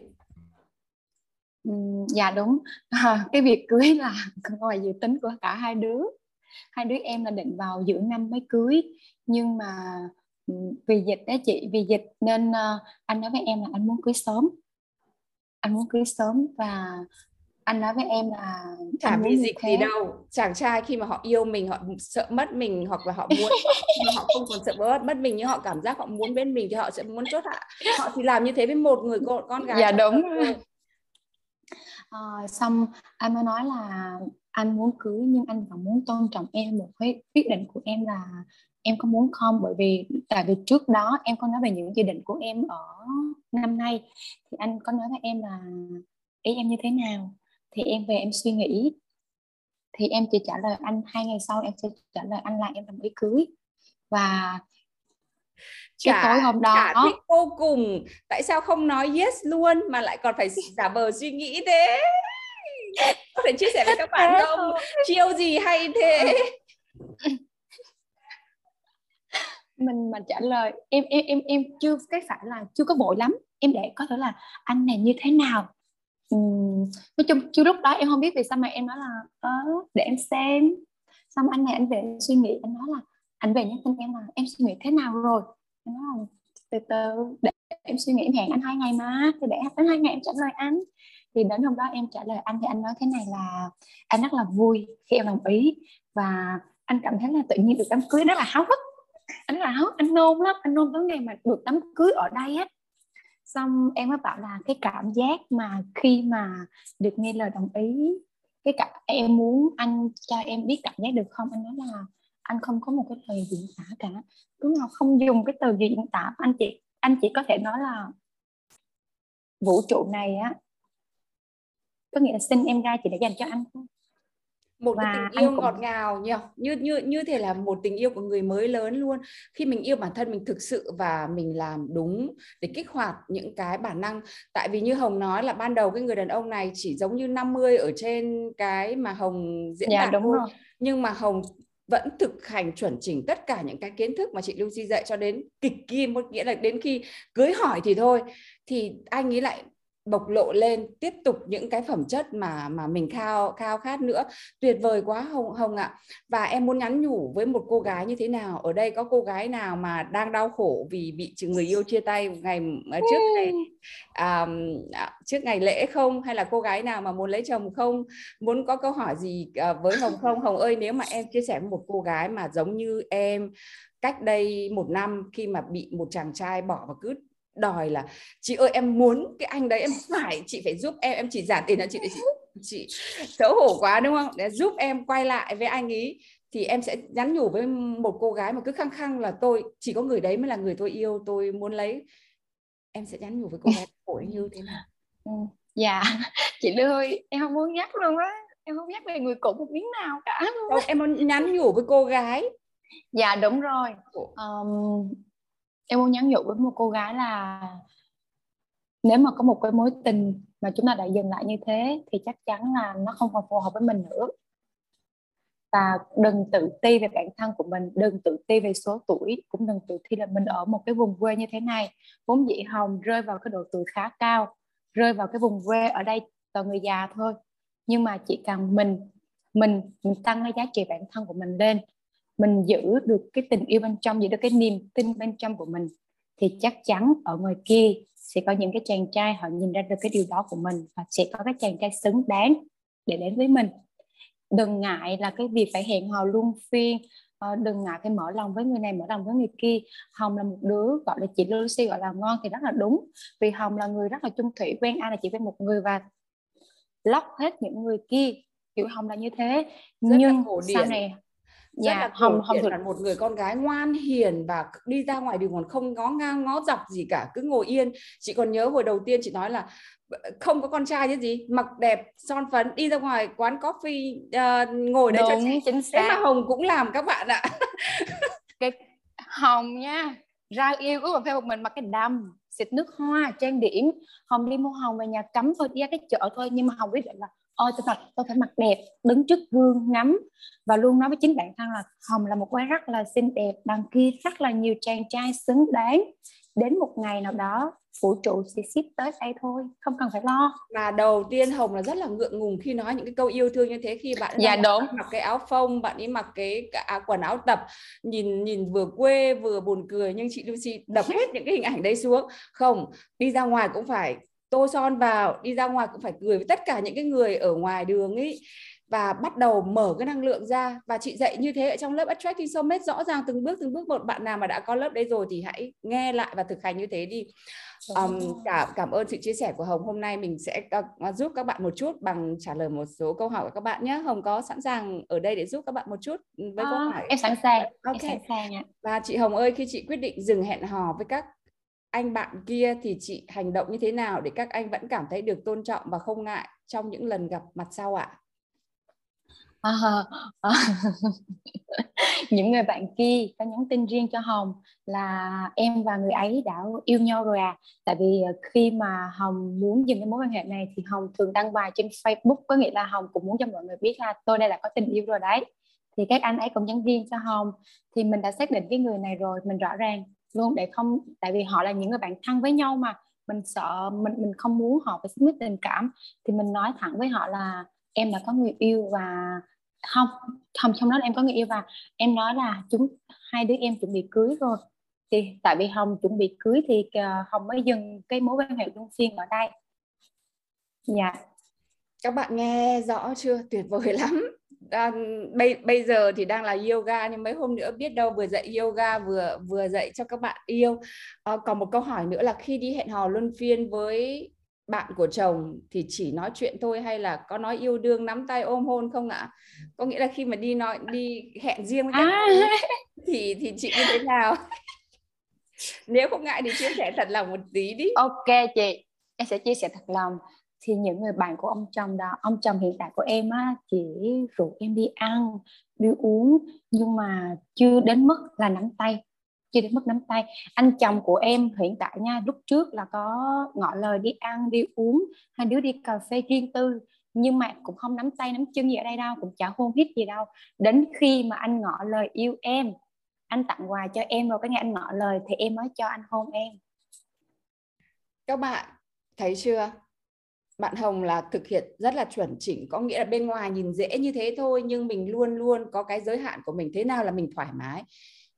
dạ đúng. À, cái việc cưới là [LAUGHS] ngoài dự tính của cả hai đứa. Hai đứa em là định vào giữa năm mới cưới. Nhưng mà vì dịch đó chị vì dịch nên uh, anh nói với em là anh muốn cưới sớm. Anh muốn cưới sớm và anh nói với em là chả vì dịch gì đâu. Chàng trai khi mà họ yêu mình họ sợ mất mình hoặc là họ muốn [LAUGHS] họ không còn sợ mất mất mình nhưng họ cảm giác họ muốn bên mình thì họ sẽ muốn chốt hạ. Họ thì làm như thế với một người con con gái dạ đúng uh, xong anh mới nói là anh muốn cưới nhưng anh vẫn muốn tôn trọng em. Một cái quyết định của em là em có muốn không? Bởi vì tại vì trước đó em có nói về những dự định của em ở năm nay. Thì anh có nói với em là ý em như thế nào? Thì em về em suy nghĩ. Thì em chỉ trả lời anh hai ngày sau em sẽ trả lời anh là em đồng ý cưới. Và cái tối hôm đó. chả thích vô cùng. Tại sao không nói yes luôn mà lại còn phải giả vờ suy nghĩ thế? Có thể chia sẻ với các bạn không? chiêu gì hay thế? Mình mà trả lời em em em em chưa cái phải là chưa có vội lắm. Em để có thể là anh này như thế nào? Uhm, nói chung chưa lúc đó em không biết vì sao mà em nói là ờ, để em xem. Xong anh này anh về suy nghĩ anh nói là anh về nhắn tin em là, em suy nghĩ thế nào rồi? Em nói là, từ từ, để em suy nghĩ em hẹn anh hai ngày mà, thì để đến hai ngày em trả lời anh. Thì đến hôm đó em trả lời anh thì anh nói thế này là, anh rất là vui khi em đồng ý và anh cảm thấy là tự nhiên được đám cưới. Rất là háo hức. Anh rất là háo anh nôn lắm, anh nôn tới ngày mà được đám cưới ở đây á. Xong em mới bảo là cái cảm giác mà khi mà được nghe lời đồng ý, cái cả, em muốn anh cho em biết cảm giác được không? Anh nói là anh không có một cái lời diễn tả cả. Đúng không không dùng cái từ diễn tả. Anh chị anh chỉ có thể nói là vũ trụ này á có nghĩa là sinh em ra chỉ để dành cho anh một và cái tình yêu cũng... ngọt ngào nhỉ? Như như như thể là một tình yêu của người mới lớn luôn. Khi mình yêu bản thân mình thực sự và mình làm đúng để kích hoạt những cái bản năng. Tại vì như hồng nói là ban đầu cái người đàn ông này chỉ giống như 50 ở trên cái mà hồng diễn dạ, đạt đúng thôi. rồi. Nhưng mà hồng vẫn thực hành chuẩn chỉnh tất cả những cái kiến thức mà chị Lucy dạy cho đến kịch kim một nghĩa là đến khi cưới hỏi thì thôi. Thì anh ấy lại bộc lộ lên tiếp tục những cái phẩm chất mà mà mình khao khao khát nữa. Tuyệt vời quá hồng hồng ạ. Và em muốn nhắn nhủ với một cô gái như thế nào? Ở đây có cô gái nào mà đang đau khổ vì bị người yêu chia tay ngày à, trước ngày à, trước ngày lễ không? Hay là cô gái nào mà muốn lấy chồng không? Muốn có câu hỏi gì à, với hồng không? Hồng ơi nếu mà em chia sẻ với một cô gái mà giống như em cách đây một năm khi mà bị một chàng trai bỏ và cứ đòi là chị ơi em muốn cái anh đấy em phải chị phải giúp em em chỉ giả tiền cho chị để chị chị xấu hổ quá đúng không? Để giúp em quay lại với anh ấy thì em sẽ nhắn nhủ với một cô gái mà cứ khăng khăng là tôi chỉ có người đấy mới là người tôi yêu tôi muốn lấy. Em sẽ nhắn nhủ với cô gái [LAUGHS] khổ như thế nào? Ừ, dạ. [LAUGHS] Chị Lưu ơi em không muốn nhắc luôn á. Em không nhắc về người cũ một miếng nào cả Đâu, em muốn nhắn nhủ với cô gái. Dạ đúng rồi. Um, em muốn nhắn nhủ với một cô gái là nếu mà có một cái mối tình mà chúng ta đã dừng lại như thế thì chắc chắn là nó không còn phù hợp với mình nữa. Và đừng tự ti về bản thân của mình, đừng tự ti về số tuổi, cũng đừng tự ti là mình ở một cái vùng quê như thế này. Vốn dĩ hồng rơi vào cái độ tuổi khá cao, rơi vào cái vùng quê ở đây toàn người già thôi. Nhưng mà chỉ cần mình mình mình tăng cái giá trị bản thân của mình lên mình giữ được cái tình yêu bên trong giữ được cái niềm tin bên trong của mình thì chắc chắn ở ngoài kia sẽ có những cái chàng trai họ nhìn ra được cái điều đó của mình và sẽ có cái chàng trai xứng đáng để đến với mình. Đừng ngại là cái việc phải hẹn hò luôn phiên uh, đừng ngại phải mở lòng với người này mở lòng với người kia. Hồng là một đứa gọi là chị Lucy gọi là ngon thì rất là đúng. Vì hồng là người rất là chung thủy quen ai là chỉ quen một người và lóc hết những người kia. Kiểu hồng là như thế. Rất nhưng sau này rất dạ, là hồng hồng là một người con gái ngoan hiền và đi ra ngoài đường còn không ngó ngang ngó dọc gì cả cứ ngồi yên. Chị còn nhớ hồi đầu tiên chị nói là không có con trai chứ gì mặc đẹp son phấn đi ra ngoài quán coffee uh, ngồi đấy cho chị. chính xác. thế mà hồng cũng làm các bạn ạ. [LAUGHS] Cái hồng nha ra yêu ước mà phê một mình mặc cái đầm xịt nước hoa trang điểm. Hồng đi mua hồng về nhà cấm thôi đi ra cái chợ thôi nhưng mà hồng quyết định là ôi tôi thật tôi phải mặc đẹp đứng trước gương ngắm. Và luôn nói với chính bản thân là hồng là một cô rất là xinh đẹp đằng kia rất là nhiều chàng trai xứng đáng. Đến một ngày nào đó vũ trụ sẽ ship tới đây thôi không cần phải lo. Mà đầu tiên hồng là rất là ngượng ngùng khi nói những cái câu yêu thương như thế. Khi bạn dạ đúng. mặc cái áo phông bạn ấy mặc cái à, quần áo tập nhìn nhìn vừa quê vừa buồn cười nhưng chị Lucy đập [LAUGHS] hết những cái hình ảnh đấy xuống. Không đi ra ngoài cũng phải tô son vào đi ra ngoài cũng phải cười với tất cả những cái người ở ngoài đường ấy và bắt đầu mở cái năng lượng ra. Và chị dạy như thế ở trong lớp Attracting Soulmate rõ ràng từng bước từng bước một bạn nào mà đã có lớp đấy rồi thì hãy nghe lại và thực hành như thế đi. Um, cảm cảm ơn sự chia sẻ của Hồng. Hôm nay mình sẽ uh, giúp các bạn một chút bằng trả lời một số câu hỏi của các bạn nhé. Hồng có sẵn sàng ở đây để giúp các bạn một chút với à, câu hỏi? em sẵn sàng ok. em sẵn sàng ạ. và chị Hồng ơi khi chị quyết định dừng hẹn hò với các anh bạn kia thì chị hành động như thế nào để các anh vẫn cảm thấy được tôn trọng và không ngại trong những lần gặp mặt sau ạ? À, [LAUGHS] à, những người bạn kia có nhắn tin riêng cho Hồng là em và người ấy đã yêu nhau rồi à. Tại vì ờ, khi mà Hồng muốn dừng cái mối quan hệ này thì Hồng thường đăng bài trên Facebook có nghĩa là Hồng cũng muốn cho mọi người biết là tôi đây là có tình yêu rồi đấy. Thì các anh ấy cũng nhắn riêng cho Hồng. Thì mình đã xác định cái người này rồi mình rõ ràng luôn để không, tại vì họ là những người bạn thân với nhau mà. Mình sợ, mình mình không muốn họ phải xích mích tình cảm. Thì mình nói thẳng với họ là em đã có người yêu và không không trong đó là em có người yêu và em nói là chúng, hai đứa em chuẩn bị cưới rồi. Thì tại vì hồng chuẩn bị cưới thì ờ, hồng mới dừng cái mối quan hệ luân phiên ở đây. Dạ. Các bạn nghe rõ chưa? Tuyệt vời [LAUGHS] lắm à, bây bây giờ thì đang là yoga nhưng mấy hôm nữa biết đâu vừa dạy yoga vừa vừa dạy cho các bạn yêu. À, còn một câu hỏi nữa là khi đi hẹn hò luân phiên với bạn của chồng thì chỉ nói chuyện thôi hay là có nói yêu đương nắm tay ôm hôn không ạ? Có nghĩa là khi mà đi nói đi hẹn riêng với các à. [LAUGHS] thì thì chị như thế nào? [LAUGHS] Nếu không ngại thì chia sẻ thật lòng một tí đi. Ok chị em sẽ chia sẻ thật lòng thì những người bạn của ông chồng đó, ông chồng hiện tại của em á, chỉ rủ em đi ăn, đi uống, nhưng mà chưa đến mức là nắm tay, chưa đến mức nắm tay. Anh chồng của em hiện tại nha, lúc trước là có ngỏ lời đi ăn, đi uống, hai đứa đi cà phê riêng tư, nhưng mà cũng không nắm tay, nắm chân gì ở đây đâu, cũng chả hôn hít gì đâu. Đến khi mà anh ngỏ lời yêu em, anh tặng quà cho em rồi, cái ngày anh ngỏ lời thì em mới cho anh hôn em. Các bạn, thấy chưa? Bạn Hồng là thực hiện rất là chuẩn chỉnh, có nghĩa là bên ngoài nhìn dễ như thế thôi, nhưng mình luôn luôn có cái giới hạn của mình, thế nào là mình thoải mái.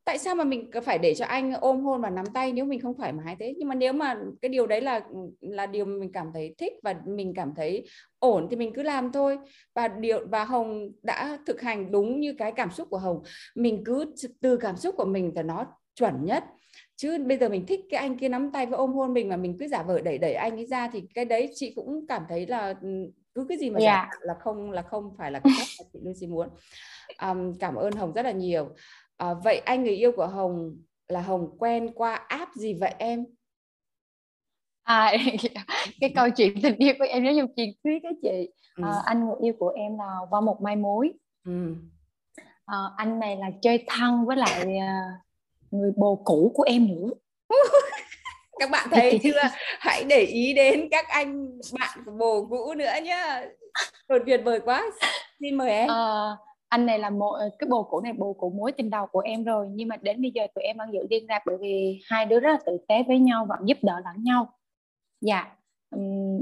Tại sao mà mình phải để cho anh ôm hôn và nắm tay nếu mình không thoải mái thế? Nhưng mà nếu mà cái điều đấy là là điều mình cảm thấy thích và mình cảm thấy ổn thì mình cứ làm thôi. Và điều, và Hồng đã thực hành đúng như cái cảm xúc của Hồng. Mình cứ từ cảm xúc của mình thì nó chuẩn nhất chứ bây giờ mình thích cái anh kia nắm tay và ôm hôn mình mà mình cứ giả vờ đẩy đẩy anh ấy ra thì cái đấy chị cũng cảm thấy là cứ cái gì mà yeah. giả là không là không phải là [LAUGHS] cái cách mà chị Lucy muốn um, cảm ơn Hồng rất là nhiều À, vậy anh người yêu của Hồng là Hồng quen qua app gì vậy em? À, [LAUGHS] cái câu chuyện tình yêu của em giống như chuyện thuyết đó chị. Ừ. À, anh người yêu của em là qua một mai mối. Ừ. À, anh này là chơi thân với lại uh, người bồ cũ của em nữa. [LAUGHS] các bạn thấy chưa? Hãy để ý đến các anh bạn của bồ cũ nữa nhá. Tuyệt tuyệt vời quá. Xin mời em. À, anh này là một cái bồ cũ này bồ cũ mối tình đầu của em rồi nhưng mà đến bây giờ tụi em vẫn giữ liên lạc bởi vì hai đứa rất là tử tế với nhau và giúp đỡ lẫn nhau dạ um,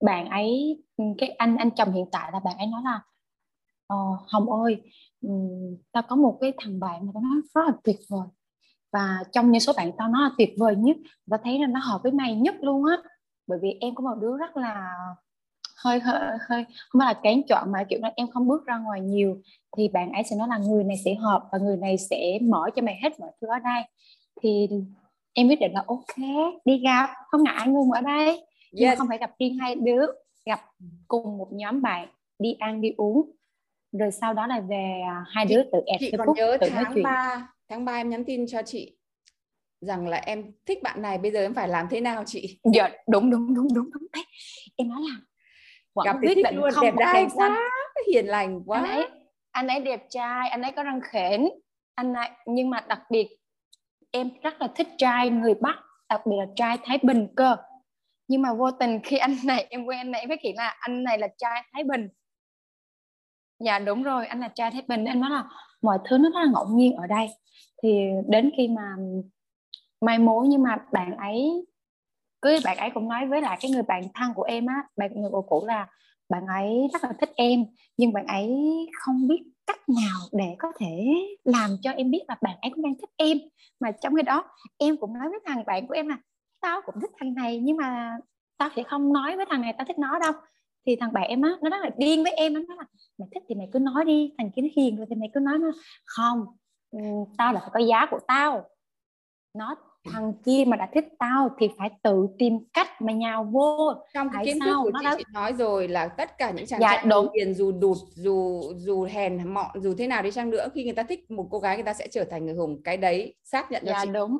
bạn ấy cái anh anh chồng hiện tại là bạn ấy nói là ờ, hồng ơi um, tao có một cái thằng bạn mà tao nói rất là tuyệt vời. Và trong những số bạn tao nó là tuyệt vời nhất tao thấy là nó hợp với mày nhất luôn á. Bởi vì em có một đứa rất là hơi hơi hơi không phải là kén chọn mà kiểu là em không bước ra ngoài nhiều thì bạn ấy sẽ nói là người này sẽ hợp và người này sẽ mở cho mày hết mọi thứ ở đây. Thì em quyết định là ok đi gặp không ngại ngùng ở đây. Nhưng yes. không phải gặp riêng hai đứa gặp cùng một nhóm bạn đi ăn đi uống rồi sau đó là về à, hai đứa tự ép chị còn nhớ tự tháng nói chuyện. 3 tháng 3 em nhắn tin cho chị rằng là em thích bạn này bây giờ em phải làm thế nào chị? [LAUGHS] Dạ đúng đúng đúng đúng đúng. Đấy em nói là gặp quyết định luôn không đẹp trai quá hiền lành quá. Anh ấy anh ấy đẹp trai anh ấy có răng khểnh. Anh ấy nhưng mà đặc biệt em rất là thích trai người bắc đặc biệt là trai thái bình cơ. Nhưng mà vô tình khi anh này em quen anh này em phát hiện là anh này là trai thái bình dạ đúng rồi. Anh là trai thế bình. Anh nói là mọi thứ nó rất là ngẫu nhiên ở đây. Thì đến khi mà mai mối, nhưng mà bạn ấy, cứ bạn ấy cũng nói với lại cái người bạn thân của em á, bạn, người cô cũ là bạn ấy rất là thích em, nhưng bạn ấy không biết cách nào để có thể làm cho em biết là bạn ấy cũng đang thích em. Mà trong cái đó, em cũng nói với thằng bạn của em là, tao cũng thích thằng này, nhưng mà tao sẽ không nói với thằng này tao thích nó đâu thì thằng bạn em á nó rất là điên với em nó nói là mày thích thì mày cứ nói đi thằng kia nó hiền rồi thì mày cứ nói nó. Không tao là phải có giá của tao. Nó thằng kia mà đã thích tao thì phải tự tìm cách mà nhào vô. Trong cái kiến thức của chị, đã... chị nói rồi là tất cả những chàng dạ, trai đúng. tiền dù đụt dù dù hèn mọn dù thế nào đi chăng nữa khi người ta thích một cô gái người ta sẽ trở thành người hùng. Cái đấy xác nhận cho dạ, chị. đúng.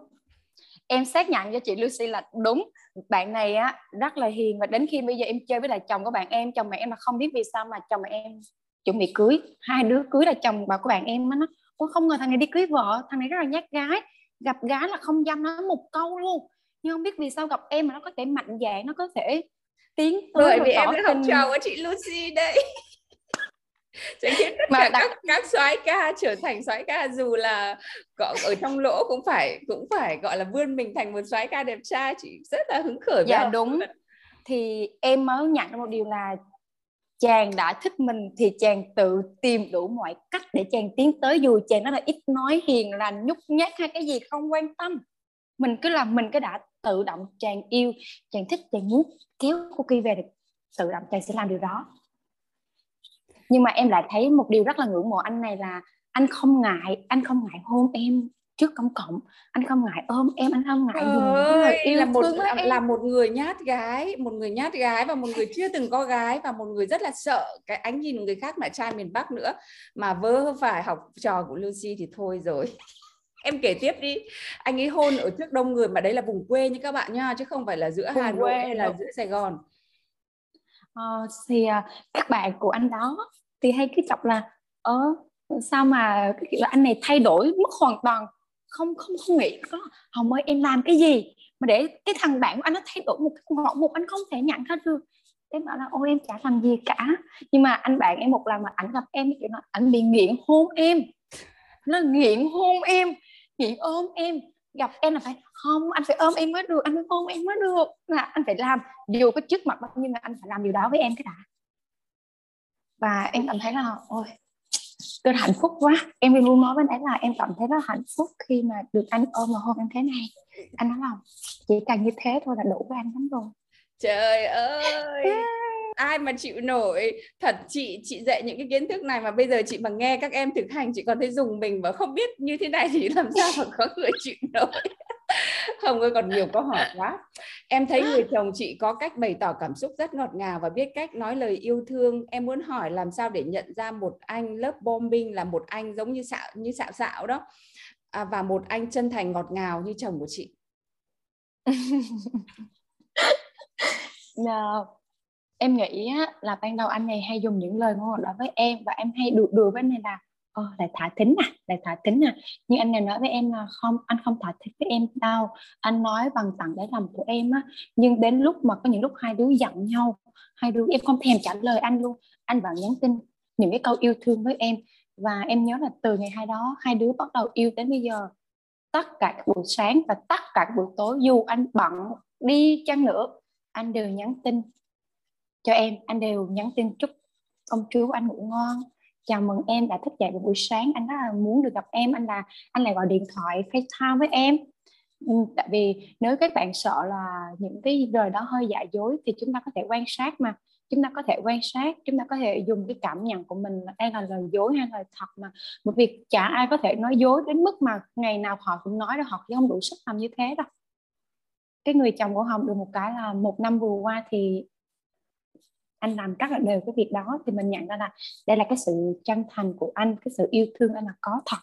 Em xác nhận cho chị Lucy là đúng bạn này á rất là hiền và đến khi bây giờ em chơi với lại chồng của bạn em chồng mẹ em là không biết vì sao mà chồng mẹ em chuẩn bị cưới. Hai đứa cưới là chồng bà của bạn em á nó. Không ngờ thằng này đi cưới vợ thằng này rất là nhát gái. Gặp gái là không dăm nó một câu luôn. Nhưng không biết vì sao gặp em mà nó có thể mạnh dạn nó có thể tiến tới bởi vì em đã học trò của chị Lucy đây sẽ khiến tất mà cả đặc... các các soái ca trở thành soái ca dù là ở trong lỗ cũng phải cũng phải gọi là vươn mình thành một soái ca đẹp trai chị rất là hứng khởi dạ đúng. Thì em mới nhận ra một điều là chàng đã thích mình thì chàng tự tìm đủ mọi cách để chàng tiến tới dù chàng nó là ít nói hiền lành nhút nhát hay cái gì không quan tâm. Mình cứ làm mình cái đã tự động chàng yêu chàng thích chàng muốn kéo cô kia về được tự động chàng sẽ làm điều đó nhưng mà em lại thấy một điều rất là ngưỡng mộ anh này là anh không ngại anh không ngại hôn em trước công cộng anh không ngại ôm em anh không ngại dùng lời yêu là một là, là một người nhát gái một người nhát gái và một người chưa từng có gái và một người rất là sợ cái ánh nhìn người khác lại trai miền Bắc nữa. Mà vớ phải học trò của Lucy thì thôi rồi. [LAUGHS] Em kể tiếp đi. Anh ấy hôn ở trước đông người mà đấy là vùng quê như các bạn nha chứ không phải là giữa vùng Hà Nội hay là giữa Sài Gòn Ờ, thì uh, các bạn của anh đó thì hay cứ chọc là ơ sao mà cái kiểu là anh này thay đổi mất hoàn toàn không không không nghĩ có hồng ơi em làm cái gì mà để cái thằng bạn của anh nó thay đổi một cái ngọn một anh không thể nhận ra được? Em bảo là ôi em chả làm gì cả. Nhưng mà anh bạn em một lần mà ảnh gặp em kiểu là ảnh bị nghiện hôn em nó nghiện hôn em nghiện ôm em gặp em là phải không anh phải ôm em mới được anh phải hôn em mới được. Là anh phải làm dù có trước mặt bao nhiêu là anh phải làm điều đó với em cái đã. Và em cảm thấy là ôi tôi hạnh phúc quá. Em luôn nói với anh ấy là em cảm thấy rất hạnh phúc khi mà được anh ôm và hôn em thế này. Anh nói là chỉ cần như thế thôi là đủ với anh lắm rồi. Trời ơi ai mà chịu nổi. Thật chị chị dạy những cái kiến thức này mà bây giờ chị mà nghe các em thực hành chị còn thấy dùng mình và không biết như thế này thì [LAUGHS] làm sao mà có người chịu nổi. [LAUGHS] Hồng ơi còn nhiều câu hỏi quá. Em thấy người chồng chị có cách bày tỏ cảm xúc rất ngọt ngào và biết cách nói lời yêu thương. Em muốn hỏi làm sao để nhận ra một anh lớp bombing là một anh giống như xạo như xạo xạo đó à, Và một anh chân thành ngọt ngào như chồng của chị? [LAUGHS] No. Em nghĩ á, là ban đầu anh này hay dùng những lời ngon ngọt đó với em Và em hay đùa đùa với anh này là ờ lại thả thính à, lại thả thính à. Nhưng anh này nói với em là không, anh không thả thính với em đâu. Anh nói bằng tặng để lòng của em á. Nhưng đến lúc mà có những lúc hai đứa giận nhau, hai đứa em không thèm trả lời anh luôn. Anh vẫn nhắn tin những cái câu yêu thương với em. Và em nhớ là từ ngày hai đó, hai đứa bắt đầu yêu đến bây giờ. Tất cả các buổi sáng và tất cả các buổi tối, dù anh bận đi chăng nữa, anh đều nhắn tin cho em. Anh đều nhắn tin chúc ông chú anh ngủ ngon. Chào mừng em đã thức dậy vào buổi sáng. Anh rất là muốn được gặp em. Anh là, anh lại gọi điện thoại, FaceTime với em. Ừ, tại vì nếu các bạn sợ là những cái lời đó hơi giả dối thì chúng ta có thể quan sát mà. Chúng ta có thể quan sát, chúng ta có thể dùng cái cảm nhận của mình là đây là lời dối hay lời thật mà. Một việc chả ai có thể nói dối đến mức mà ngày nào họ cũng nói đâu, họ không đủ sức làm như thế đâu. Cái người chồng của hồng được một cái là một năm vừa qua thì anh làm rất là đều cái việc đó thì mình nhận ra là đây là cái sự chân thành của anh cái sự yêu thương anh là có thật.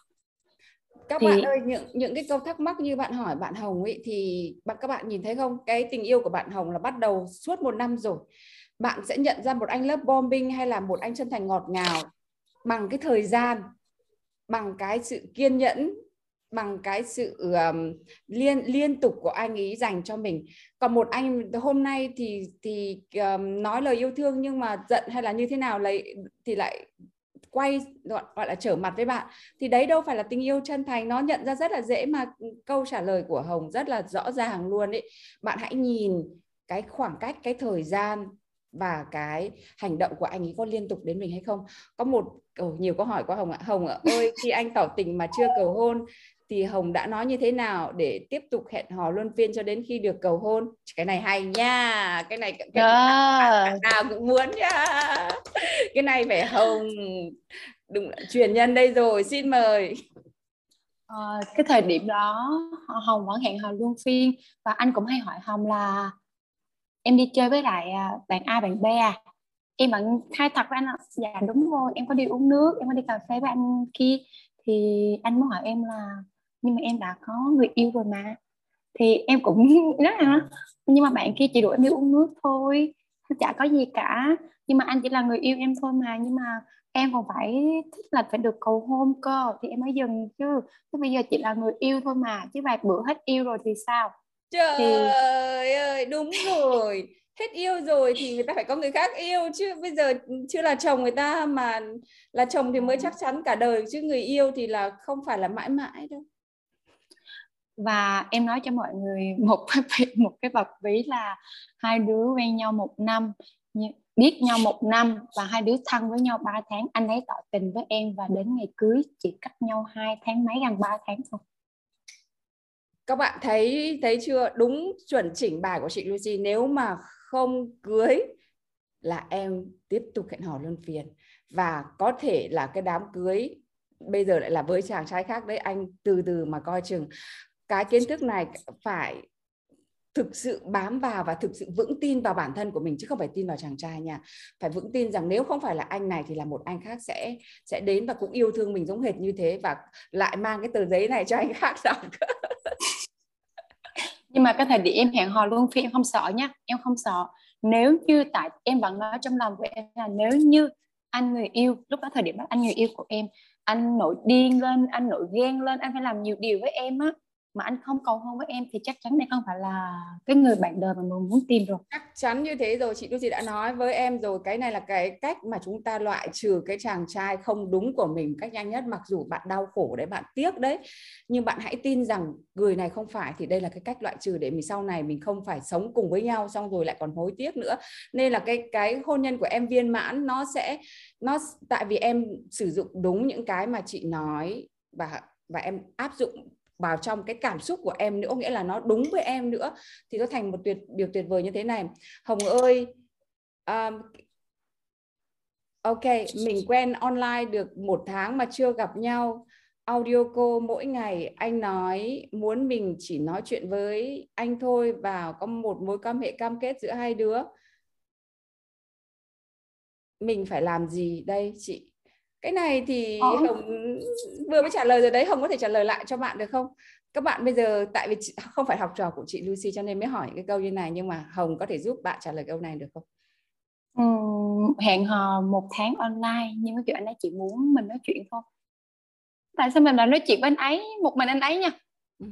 Các thì... bạn ơi những những cái câu thắc mắc như bạn hỏi bạn Hồng ấy thì các bạn nhìn thấy không? Cái tình yêu của bạn Hồng là bắt đầu suốt một năm rồi. Bạn sẽ nhận ra một anh lớp bombing hay là một anh chân thành ngọt ngào bằng cái thời gian bằng cái sự kiên nhẫn bằng cái sự um, liên liên tục của anh ấy dành cho mình. Còn một anh hôm nay thì thì um, nói lời yêu thương nhưng mà giận hay là như thế nào lại thì lại quay gọi, gọi là trở mặt với bạn. Thì đấy đâu phải là tình yêu chân thành nó nhận ra rất là dễ mà câu trả lời của Hồng rất là rõ ràng luôn ấy. Bạn hãy nhìn cái khoảng cách cái thời gian và cái hành động của anh ấy có liên tục đến mình hay không. Có một oh, nhiều câu hỏi của hồng ạ. Hồng ạ [LAUGHS] ơi khi anh tỏ tình mà chưa cầu hôn thì Hồng đã nói như thế nào để tiếp tục hẹn hò luân phiên cho đến khi được cầu hôn? Cái này hay nha. Cái này cái yeah. nào cũng muốn nha. Cái này phải Hồng đúng truyền nhân đây rồi xin mời. À, cái thời điểm đó Hồng vẫn hẹn hò luân phiên và anh cũng hay hỏi Hồng là em đi chơi với lại à, bạn A bạn B à? Em vẫn khai thật với anh là dạ đúng rồi em có đi uống nước em có đi cà phê với anh kia. Thì anh muốn hỏi em là nhưng mà em đã có người yêu rồi mà. Thì em cũng [LAUGHS] rất là nhưng mà bạn kia chỉ đuổi em đi uống nước thôi. Chả có gì cả. Nhưng mà anh chỉ là người yêu em thôi mà. Nhưng mà em còn phải thích là phải được cầu hôn cơ. Thì em mới dừng chứ. Chứ bây giờ chỉ là người yêu thôi mà. Chứ vài bữa hết yêu rồi thì sao? Trời thì... ơi, đúng rồi. Hết yêu rồi thì người ta phải có người khác yêu. Chứ bây giờ chưa là chồng người ta mà là chồng thì mới chắc chắn cả đời. Chứ người yêu thì là không phải là mãi mãi đâu và em nói cho mọi người [LAUGHS] một cái một cái bậc ví là hai đứa quen nhau một năm biết nhau một năm và hai đứa thân với nhau 3 tháng. Anh ấy tỏ tình với em và đến ngày cưới chỉ cách nhau hai tháng, mấy gần 3 tháng thôi. Các bạn thấy thấy chưa? Đúng chuẩn chỉnh bài của chị Lucy. Nếu mà không cưới là em tiếp tục hẹn hò luân phiền và có thể là cái đám cưới bây giờ lại là với chàng trai khác đấy. Anh từ từ mà coi chừng cái kiến thức này phải thực sự bám vào và thực sự vững tin vào bản thân của mình chứ không phải tin vào chàng trai nha. Phải vững tin rằng nếu không phải là anh này thì là một anh khác sẽ sẽ đến và cũng yêu thương mình giống hệt như thế và lại mang cái tờ giấy này cho anh khác đọc. [LAUGHS] Nhưng mà cái thời điểm em hẹn hò luôn phi em không sợ nhá em không sợ. Nếu như tại em vẫn nói trong lòng của em là nếu như anh người yêu, lúc đó thời điểm đó anh người yêu của em, anh nổi điên lên, anh nổi ghen lên, anh phải làm nhiều điều với em á mà anh không cầu hôn với em thì chắc chắn đây không phải là cái người bạn đời mà mình muốn tìm rồi. Chắc chắn như thế rồi, chị Lucy đã nói với em rồi, cái này là cái cách mà chúng ta loại trừ cái chàng trai không đúng của mình cách nhanh nhất, mặc dù bạn đau khổ đấy, bạn tiếc đấy. Nhưng bạn hãy tin rằng người này không phải, thì đây là cái cách loại trừ để mình sau này mình không phải sống cùng với nhau, xong rồi lại còn hối tiếc nữa. Nên là cái cái hôn nhân của em viên mãn, nó sẽ, nó tại vì em sử dụng đúng những cái mà chị nói và và em áp dụng vào trong cái cảm xúc của em nữa nghĩa là nó đúng với em nữa thì nó thành một tuyệt điều tuyệt vời như thế này. Hồng ơi um, ok mình quen online được một tháng mà chưa gặp nhau. Audio cô mỗi ngày anh nói muốn mình chỉ nói chuyện với anh thôi và có một mối quan hệ cam kết giữa hai đứa. Mình phải làm gì đây chị? Cái này thì ờ. hồng vừa mới trả lời rồi đấy hồng có thể trả lời lại cho bạn được không các bạn bây giờ tại vì chị, không phải học trò của chị Lucy cho nên mới hỏi cái câu như này nhưng mà hồng có thể giúp bạn trả lời câu này được không ừ, hẹn hò một tháng online nhưng cái chuyện anh ấy chỉ muốn mình nói chuyện không tại sao mình lại nói chuyện với anh ấy một mình anh ấy nha ừ.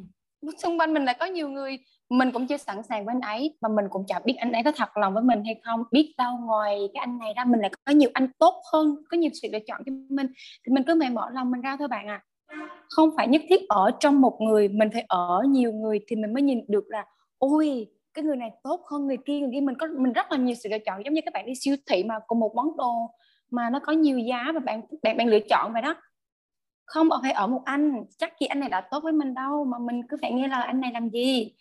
xung quanh mình lại có nhiều người mình cũng chưa sẵn sàng với anh ấy và mình cũng chả biết anh ấy có thật lòng với mình hay không. Biết đâu ngoài cái anh này ra mình lại có nhiều anh tốt hơn, có nhiều sự lựa chọn cho mình. Thì mình cứ mày mở lòng mình ra thôi bạn à không phải nhất thiết ở trong một người, mình phải ở nhiều người thì mình mới nhìn được là, ôi, cái người này tốt hơn người kia. Người kia mình có, mình rất là nhiều sự lựa chọn, giống như các bạn đi siêu thị mà cùng một món đồ mà nó có nhiều giá và bạn bạn bạn lựa chọn vậy đó. Không phải ở một anh. Chắc gì anh này đã tốt với mình đâu, mà mình cứ phải nghe lời anh này làm gì?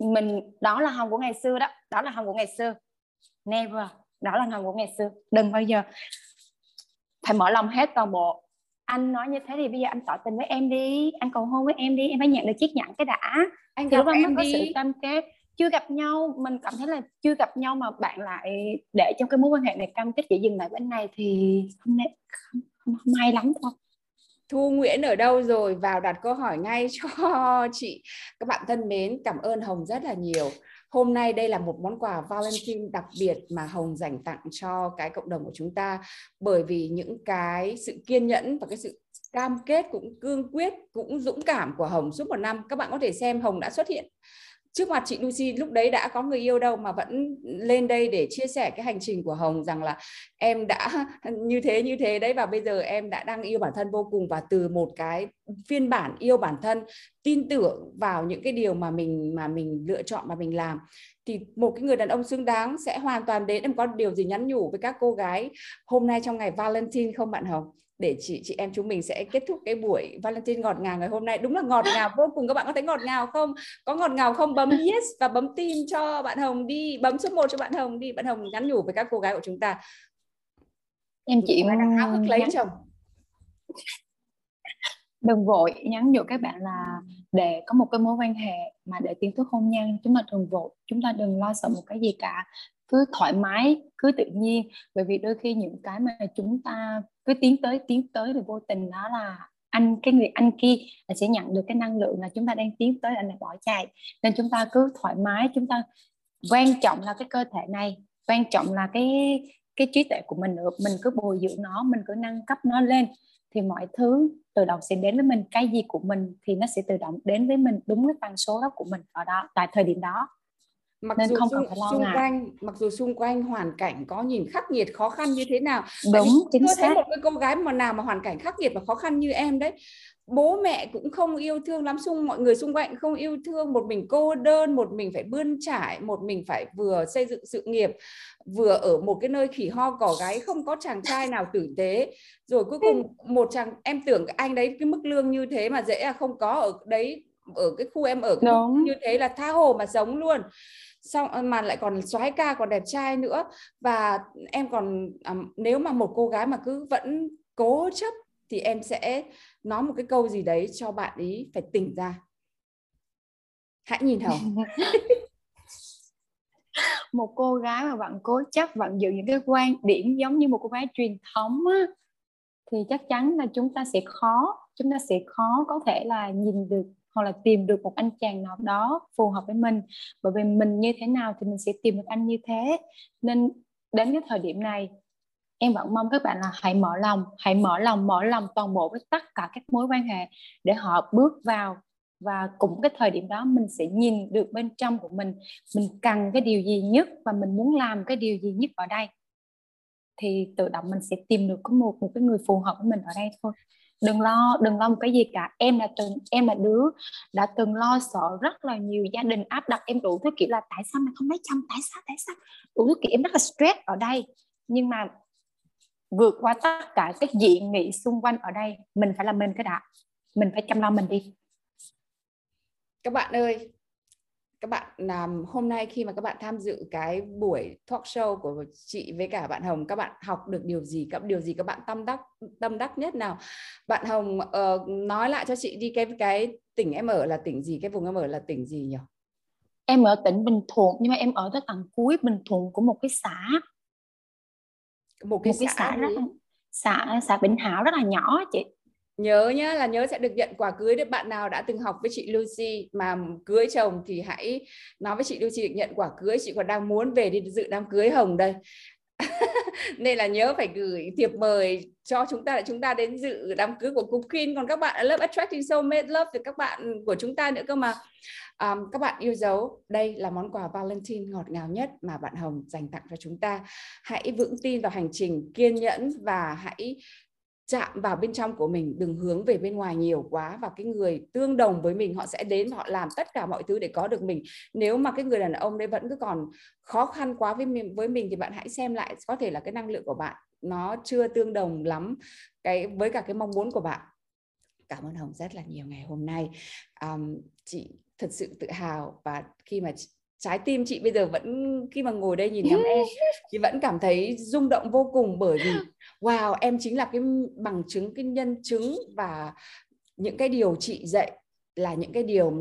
Mình đó là hồng của ngày xưa đó. Đó là hồng của ngày xưa. Never. Đó là hồng của ngày xưa. Đừng bao giờ phải mở lòng hết toàn bộ. Anh nói như thế thì bây giờ anh tỏ tình với em đi. Anh cầu hôn với em đi. Em phải nhận được chiếc nhẫn cái đã. Anh gặp thì em có đi. sự cam kết. Chưa gặp nhau mình cảm thấy là chưa gặp nhau mà bạn lại để trong cái mối quan hệ này cam kết chỉ dừng lại bên này thì không, không, không, không hay lắm đâu Thu Nguyễn ở đâu rồi? Vào đặt câu hỏi ngay cho [LAUGHS] chị. Các bạn thân mến, cảm ơn Hồng rất là nhiều. Hôm nay đây là một món quà Valentine đặc biệt mà Hồng dành tặng cho cái cộng đồng của chúng ta. Bởi vì những cái sự kiên nhẫn và cái sự cam kết cũng cương quyết, cũng dũng cảm của Hồng suốt một năm. Các bạn có thể xem Hồng đã xuất hiện trước mặt chị Lucy, lúc đấy đã có người yêu đâu mà vẫn lên đây để chia sẻ cái hành trình của Hồng rằng là em đã [LAUGHS] như thế như thế đấy và bây giờ em đã đang yêu bản thân vô cùng và từ một cái phiên bản yêu bản thân, tin tưởng vào những cái điều mà mình mà mình lựa chọn, mà mình làm thì một cái người đàn ông xứng đáng sẽ hoàn toàn đến em có điều gì nhắn nhủ với các cô gái hôm nay trong ngày Valentine không bạn Hồng? Để chị chị em chúng mình sẽ kết thúc cái buổi Valentine ngọt ngào ngày hôm nay. Đúng là ngọt ngào vô cùng các bạn có thấy ngọt ngào không? Có ngọt ngào không? Bấm yes và bấm tin cho bạn Hồng đi. Bấm số 1 cho bạn Hồng đi. Bạn Hồng nhắn nhủ với các cô gái của chúng ta. Em chị đang háo hức lấy chồng. Đừng vội nhắn nhủ các bạn là để có một cái mối quan hệ mà để tiến tới hôn nhân, chúng ta đừng vội, chúng ta đừng lo sợ một cái gì cả. Cứ thoải mái, cứ tự nhiên. Bởi vì đôi khi những cái mà chúng ta cứ tiến tới tiến tới thì vô tình đó là anh, cái người anh kia là sẽ nhận được cái năng lượng là chúng ta đang tiến tới, anh này bỏ chạy. Nên chúng ta cứ thoải mái, chúng ta quan trọng là cái cơ thể này, quan trọng là cái cái trí tuệ của mình. Nữa mình cứ bồi dưỡng nó, mình cứ nâng cấp nó lên thì mọi thứ tự động sẽ đến với mình cái gì của mình thì nó sẽ tự động đến với mình đúng cái tần số đó của mình ở đó tại thời điểm đó. Mặc Nên dù không xung, xung quanh mặc dù xung quanh hoàn cảnh có nhìn khắc nghiệt khó khăn như thế nào đúng chính tôi xác. thấy một cái cô gái mà nào mà hoàn cảnh khắc nghiệt và khó khăn như em đấy bố mẹ cũng không yêu thương lắm xung mọi người xung quanh không yêu thương một mình cô đơn một mình phải bươn trải một mình phải vừa xây dựng sự nghiệp vừa ở một cái nơi khỉ ho cỏ gáy không có chàng trai nào tử tế. Rồi cuối cùng một chàng em tưởng anh đấy cái mức lương như thế mà dễ là không có ở đấy ở cái khu em ở cái như thế là tha hồ mà sống luôn. Xong ờ, mà lại còn soái ca còn đẹp trai nữa. Và em còn à, nếu mà một cô gái mà cứ vẫn cố chấp thì em sẽ nói một cái câu gì đấy cho bạn ấy phải tỉnh ra. Hãy nhìn hồng [LAUGHS] một cô gái mà bạn cố chấp bạn giữ những cái quan điểm giống như một cô gái truyền thống á, thì chắc chắn là chúng ta sẽ khó chúng ta sẽ khó có thể là nhìn được hoặc là tìm được một anh chàng nào đó phù hợp với mình. Bởi vì mình như thế nào thì mình sẽ tìm được anh như thế. Nên đến cái thời điểm này em vẫn mong các bạn là hãy mở lòng, hãy mở lòng mở lòng toàn bộ với tất cả các mối quan hệ để họ bước vào và cùng cái thời điểm đó mình sẽ nhìn được bên trong của mình mình cần cái điều gì nhất và mình muốn làm cái điều gì nhất ở đây. Thì tự động mình sẽ tìm được có một một cái người phù hợp với mình ở đây thôi. Đừng lo đừng lo một cái gì cả. Em là từng, em là đứa đã từng lo sợ rất là nhiều gia đình áp đặt em đủ thứ kiểu là tại sao mày không lấy chồng? Tại sao? Tại sao? Đủ thứ kiểu em rất là stress ở đây. Nhưng mà vượt qua tất cả các dị nghị xung quanh ở đây mình phải làm mình cái đã. Mình phải chăm lo mình đi. Các bạn ơi các bạn làm hôm nay khi mà các bạn tham dự cái buổi talk show của chị với cả bạn Hồng các bạn học được điều gì các điều gì các bạn tâm đắc tâm đắc nhất nào? Bạn Hồng uh, nói lại cho chị đi cái cái tỉnh em ở là tỉnh gì cái vùng em ở là tỉnh gì nhỉ? Em ở tỉnh Bình Thuận nhưng mà em ở tới tận cuối Bình Thuận của một cái xã một cái, một cái xã, xã rất xã xã Bình Hảo rất là nhỏ chị. Nhớ nhá là nhớ sẽ được nhận quà cưới đấy bạn nào đã từng học với chị Lucy mà cưới chồng thì hãy nói với chị Lucy được nhận quả cưới. Chị còn đang muốn về đi dự đám cưới hồng đây [LAUGHS] nên là nhớ phải gửi thiệp mời cho chúng ta để chúng ta đến dự đám cưới của cô Queen còn các bạn ở lớp Attracting Soulmate Love thì các bạn của chúng ta nữa cơ mà. Um, các bạn yêu dấu đây là món quà Valentine ngọt ngào nhất mà bạn Hồng dành tặng cho chúng ta. Hãy vững tin vào hành trình kiên nhẫn và hãy chạm vào bên trong của mình đừng hướng về bên ngoài nhiều quá và cái người tương đồng với mình họ sẽ đến họ làm tất cả mọi thứ để có được mình. Nếu mà cái người đàn ông đấy vẫn cứ còn khó khăn quá với mình với mình thì bạn hãy xem lại có thể là cái năng lượng của bạn nó chưa tương đồng lắm cái với cả cái mong muốn của bạn. Cảm ơn hồng rất là nhiều ngày hôm nay. Um, chị thật sự tự hào và khi mà trái tim chị bây giờ vẫn khi mà ngồi đây nhìn [LAUGHS] ngắm em chị vẫn cảm thấy rung động vô cùng bởi vì wow em chính là cái bằng chứng cái nhân chứng và những cái điều chị dạy là những cái điều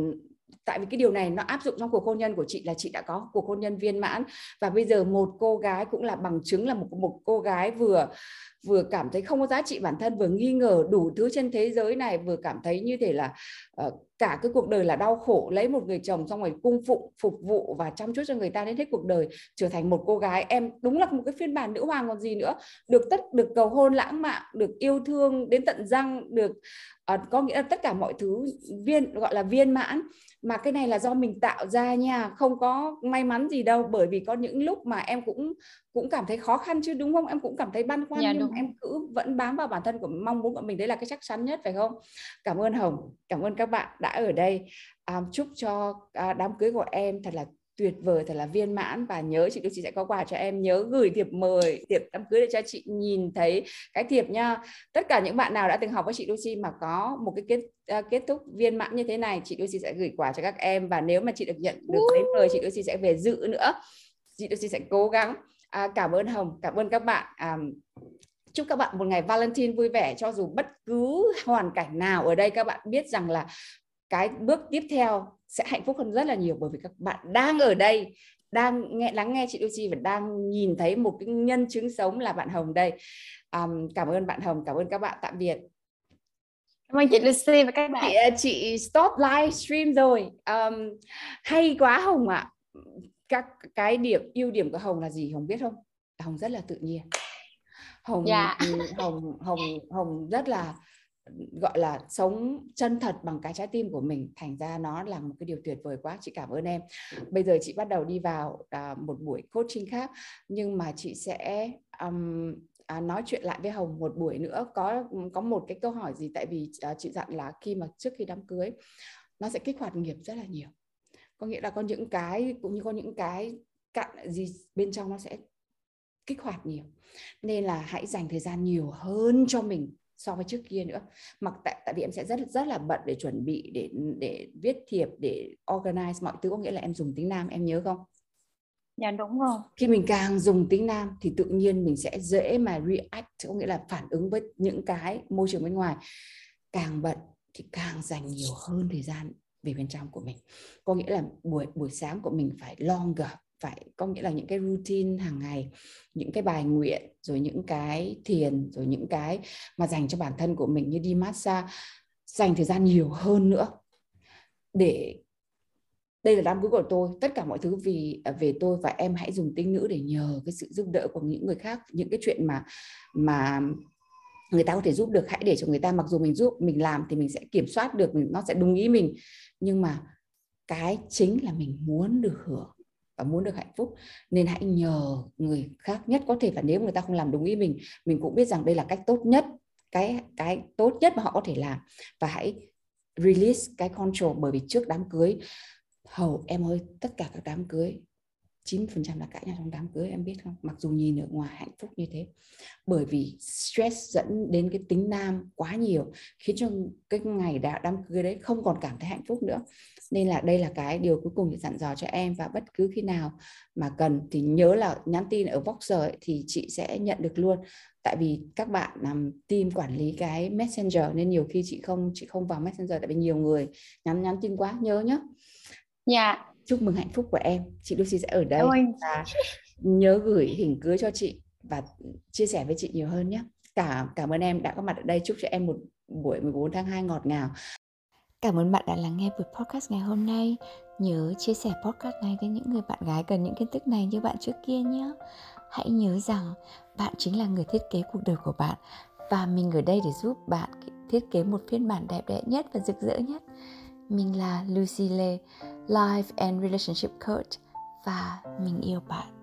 tại vì cái điều này nó áp dụng trong cuộc hôn nhân của chị là chị đã có cuộc hôn nhân viên mãn. Và bây giờ một cô gái cũng là bằng chứng là một một cô gái vừa vừa cảm thấy không có giá trị bản thân vừa nghi ngờ đủ thứ trên thế giới này vừa cảm thấy như thể là uh, cả cái cuộc đời là đau khổ lấy một người chồng xong rồi cung phụng phục vụ và chăm chút cho người ta đến hết cuộc đời trở thành một cô gái. Em đúng là một cái phiên bản nữ hoàng còn gì nữa. Được tất được cầu hôn lãng mạn được yêu thương đến tận răng được uh, có nghĩa là tất cả mọi thứ viên gọi là viên mãn. Mà cái này là do mình tạo ra nha không có may mắn gì đâu bởi vì có những lúc mà em cũng cũng cảm thấy khó khăn chứ đúng không? Em cũng cảm thấy băn khoăn dạ, nhưng đúng. em cứ vẫn bám vào bản thân của mong muốn của mình đấy là cái chắc chắn nhất phải không? Cảm ơn hồng cảm ơn các bạn đã ở đây. À, chúc cho à, đám cưới của em thật là tuyệt vời thật là viên mãn. Và nhớ chị Đức chị sẽ có quà cho em nhớ gửi thiệp mời thiệp đám cưới để cho chị nhìn thấy cái thiệp nha. Tất cả những bạn nào đã từng học với chị Lucy mà có một cái kết uh, kết thúc viên mãn như thế này chị Lucy sẽ gửi quà cho các em. Và nếu mà chị được nhận được giấy mời chị Lucy sẽ về dự nữa. Chị Lucy sẽ cố gắng à, cảm ơn Hồng cảm ơn các bạn. À, chúc các bạn một ngày Valentine vui vẻ cho dù bất cứ hoàn cảnh nào ở đây các bạn biết rằng là cái bước tiếp theo sẽ hạnh phúc hơn rất là nhiều bởi vì các bạn đang ở đây đang nghe lắng nghe chị Lucy và đang nhìn thấy một cái nhân chứng sống là bạn Hồng đây. Um, cảm ơn bạn Hồng cảm ơn các bạn tạm biệt. Cảm ơn chị Lucy và các bạn. Chị, à, chị stop livestream rồi. Um, hay quá Hồng ạ. à. Các cái điểm ưu điểm của Hồng là gì? Hồng biết không? Hồng rất là tự nhiên. Hồng dạ. Hồng Hồng Hồng rất là gọi là sống chân thật bằng cái trái tim của mình. Thành ra nó là một cái điều tuyệt vời quá. Chị cảm ơn em. Bây giờ chị bắt đầu đi vào uh, một buổi coaching khác. Nhưng mà chị sẽ um, à, nói chuyện lại với Hồng một buổi nữa. Có có một cái câu hỏi gì? Tại vì à, chị dặn là khi mà trước khi đám cưới nó sẽ kích hoạt nghiệp rất là nhiều có nghĩa là có những cái cũng như có những cái cặn gì bên trong nó sẽ kích hoạt nhiều. Nên là hãy dành thời gian nhiều hơn cho mình so với trước kia nữa. Mặc tại tại vì em sẽ rất rất là bận để chuẩn bị để để viết thiệp để organize mọi thứ. Có nghĩa là em dùng tiếng nam em nhớ không? Dạ đúng rồi. Khi mình càng dùng tiếng nam thì tự nhiên mình sẽ dễ mà react có nghĩa là phản ứng với những cái môi trường bên ngoài. Càng bận thì càng dành nhiều hơn thời gian về bên trong của mình. Có nghĩa là buổi buổi sáng của mình phải longer, phải có nghĩa là những cái routine hàng ngày, những cái bài nguyện, rồi những cái thiền, rồi những cái mà dành cho bản thân của mình như đi massage, dành thời gian nhiều hơn nữa. Để, đây là đám cưới của tôi. Tất cả mọi thứ vì à, về tôi và em hãy dùng tinh nữ để nhờ cái sự giúp đỡ của những người khác. Những cái chuyện mà mà người ta có thể giúp được, hãy để cho người ta, mặc dù mình giúp, mình làm thì mình sẽ kiểm soát được nó sẽ đúng ý mình. Nhưng mà cái chính là mình muốn được hưởng và muốn được hạnh phúc. Nên hãy nhờ người khác nhất, có thể và nếu người ta không làm đúng ý mình mình cũng biết rằng đây là cách tốt nhất, cái cái tốt nhất mà họ có thể làm. Và hãy release cái control, bởi vì trước đám cưới, hầu, em ơi, tất cả các đám cưới 9% là cãi nhau trong đám cưới em biết không? Mặc dù nhìn ở ngoài hạnh phúc như thế. Bởi vì stress dẫn đến cái tính nam quá nhiều khiến cho cái ngày đã đám cưới đấy không còn cảm thấy hạnh phúc nữa. Nên là đây là cái điều cuối cùng để dặn dò cho em và bất cứ khi nào mà cần thì nhớ là nhắn tin ở Voxer ấy, thì chị sẽ nhận được luôn. Tại vì các bạn làm team quản lý cái messenger nên nhiều khi chị không chị không vào messenger tại vì nhiều người nhắn nhắn tin quá nhớ nhá. Dạ chúc mừng hạnh phúc của em chị Lucy sẽ ở đây và nhớ gửi hình cưới cho chị và chia sẻ với chị nhiều hơn nhé cảm cảm ơn em đã có mặt ở đây chúc cho em một buổi 14 tháng 2 ngọt ngào Cảm ơn bạn đã lắng nghe buổi podcast ngày hôm nay. Nhớ chia sẻ podcast này với những người bạn gái cần những kiến thức này như bạn trước kia nhé. Hãy nhớ rằng bạn chính là người thiết kế cuộc đời của bạn và mình ở đây để giúp bạn thiết kế một phiên bản đẹp đẽ nhất và rực rỡ nhất. Mình là Lucy Lê, Life and Relationship Coach và mình yêu bạn.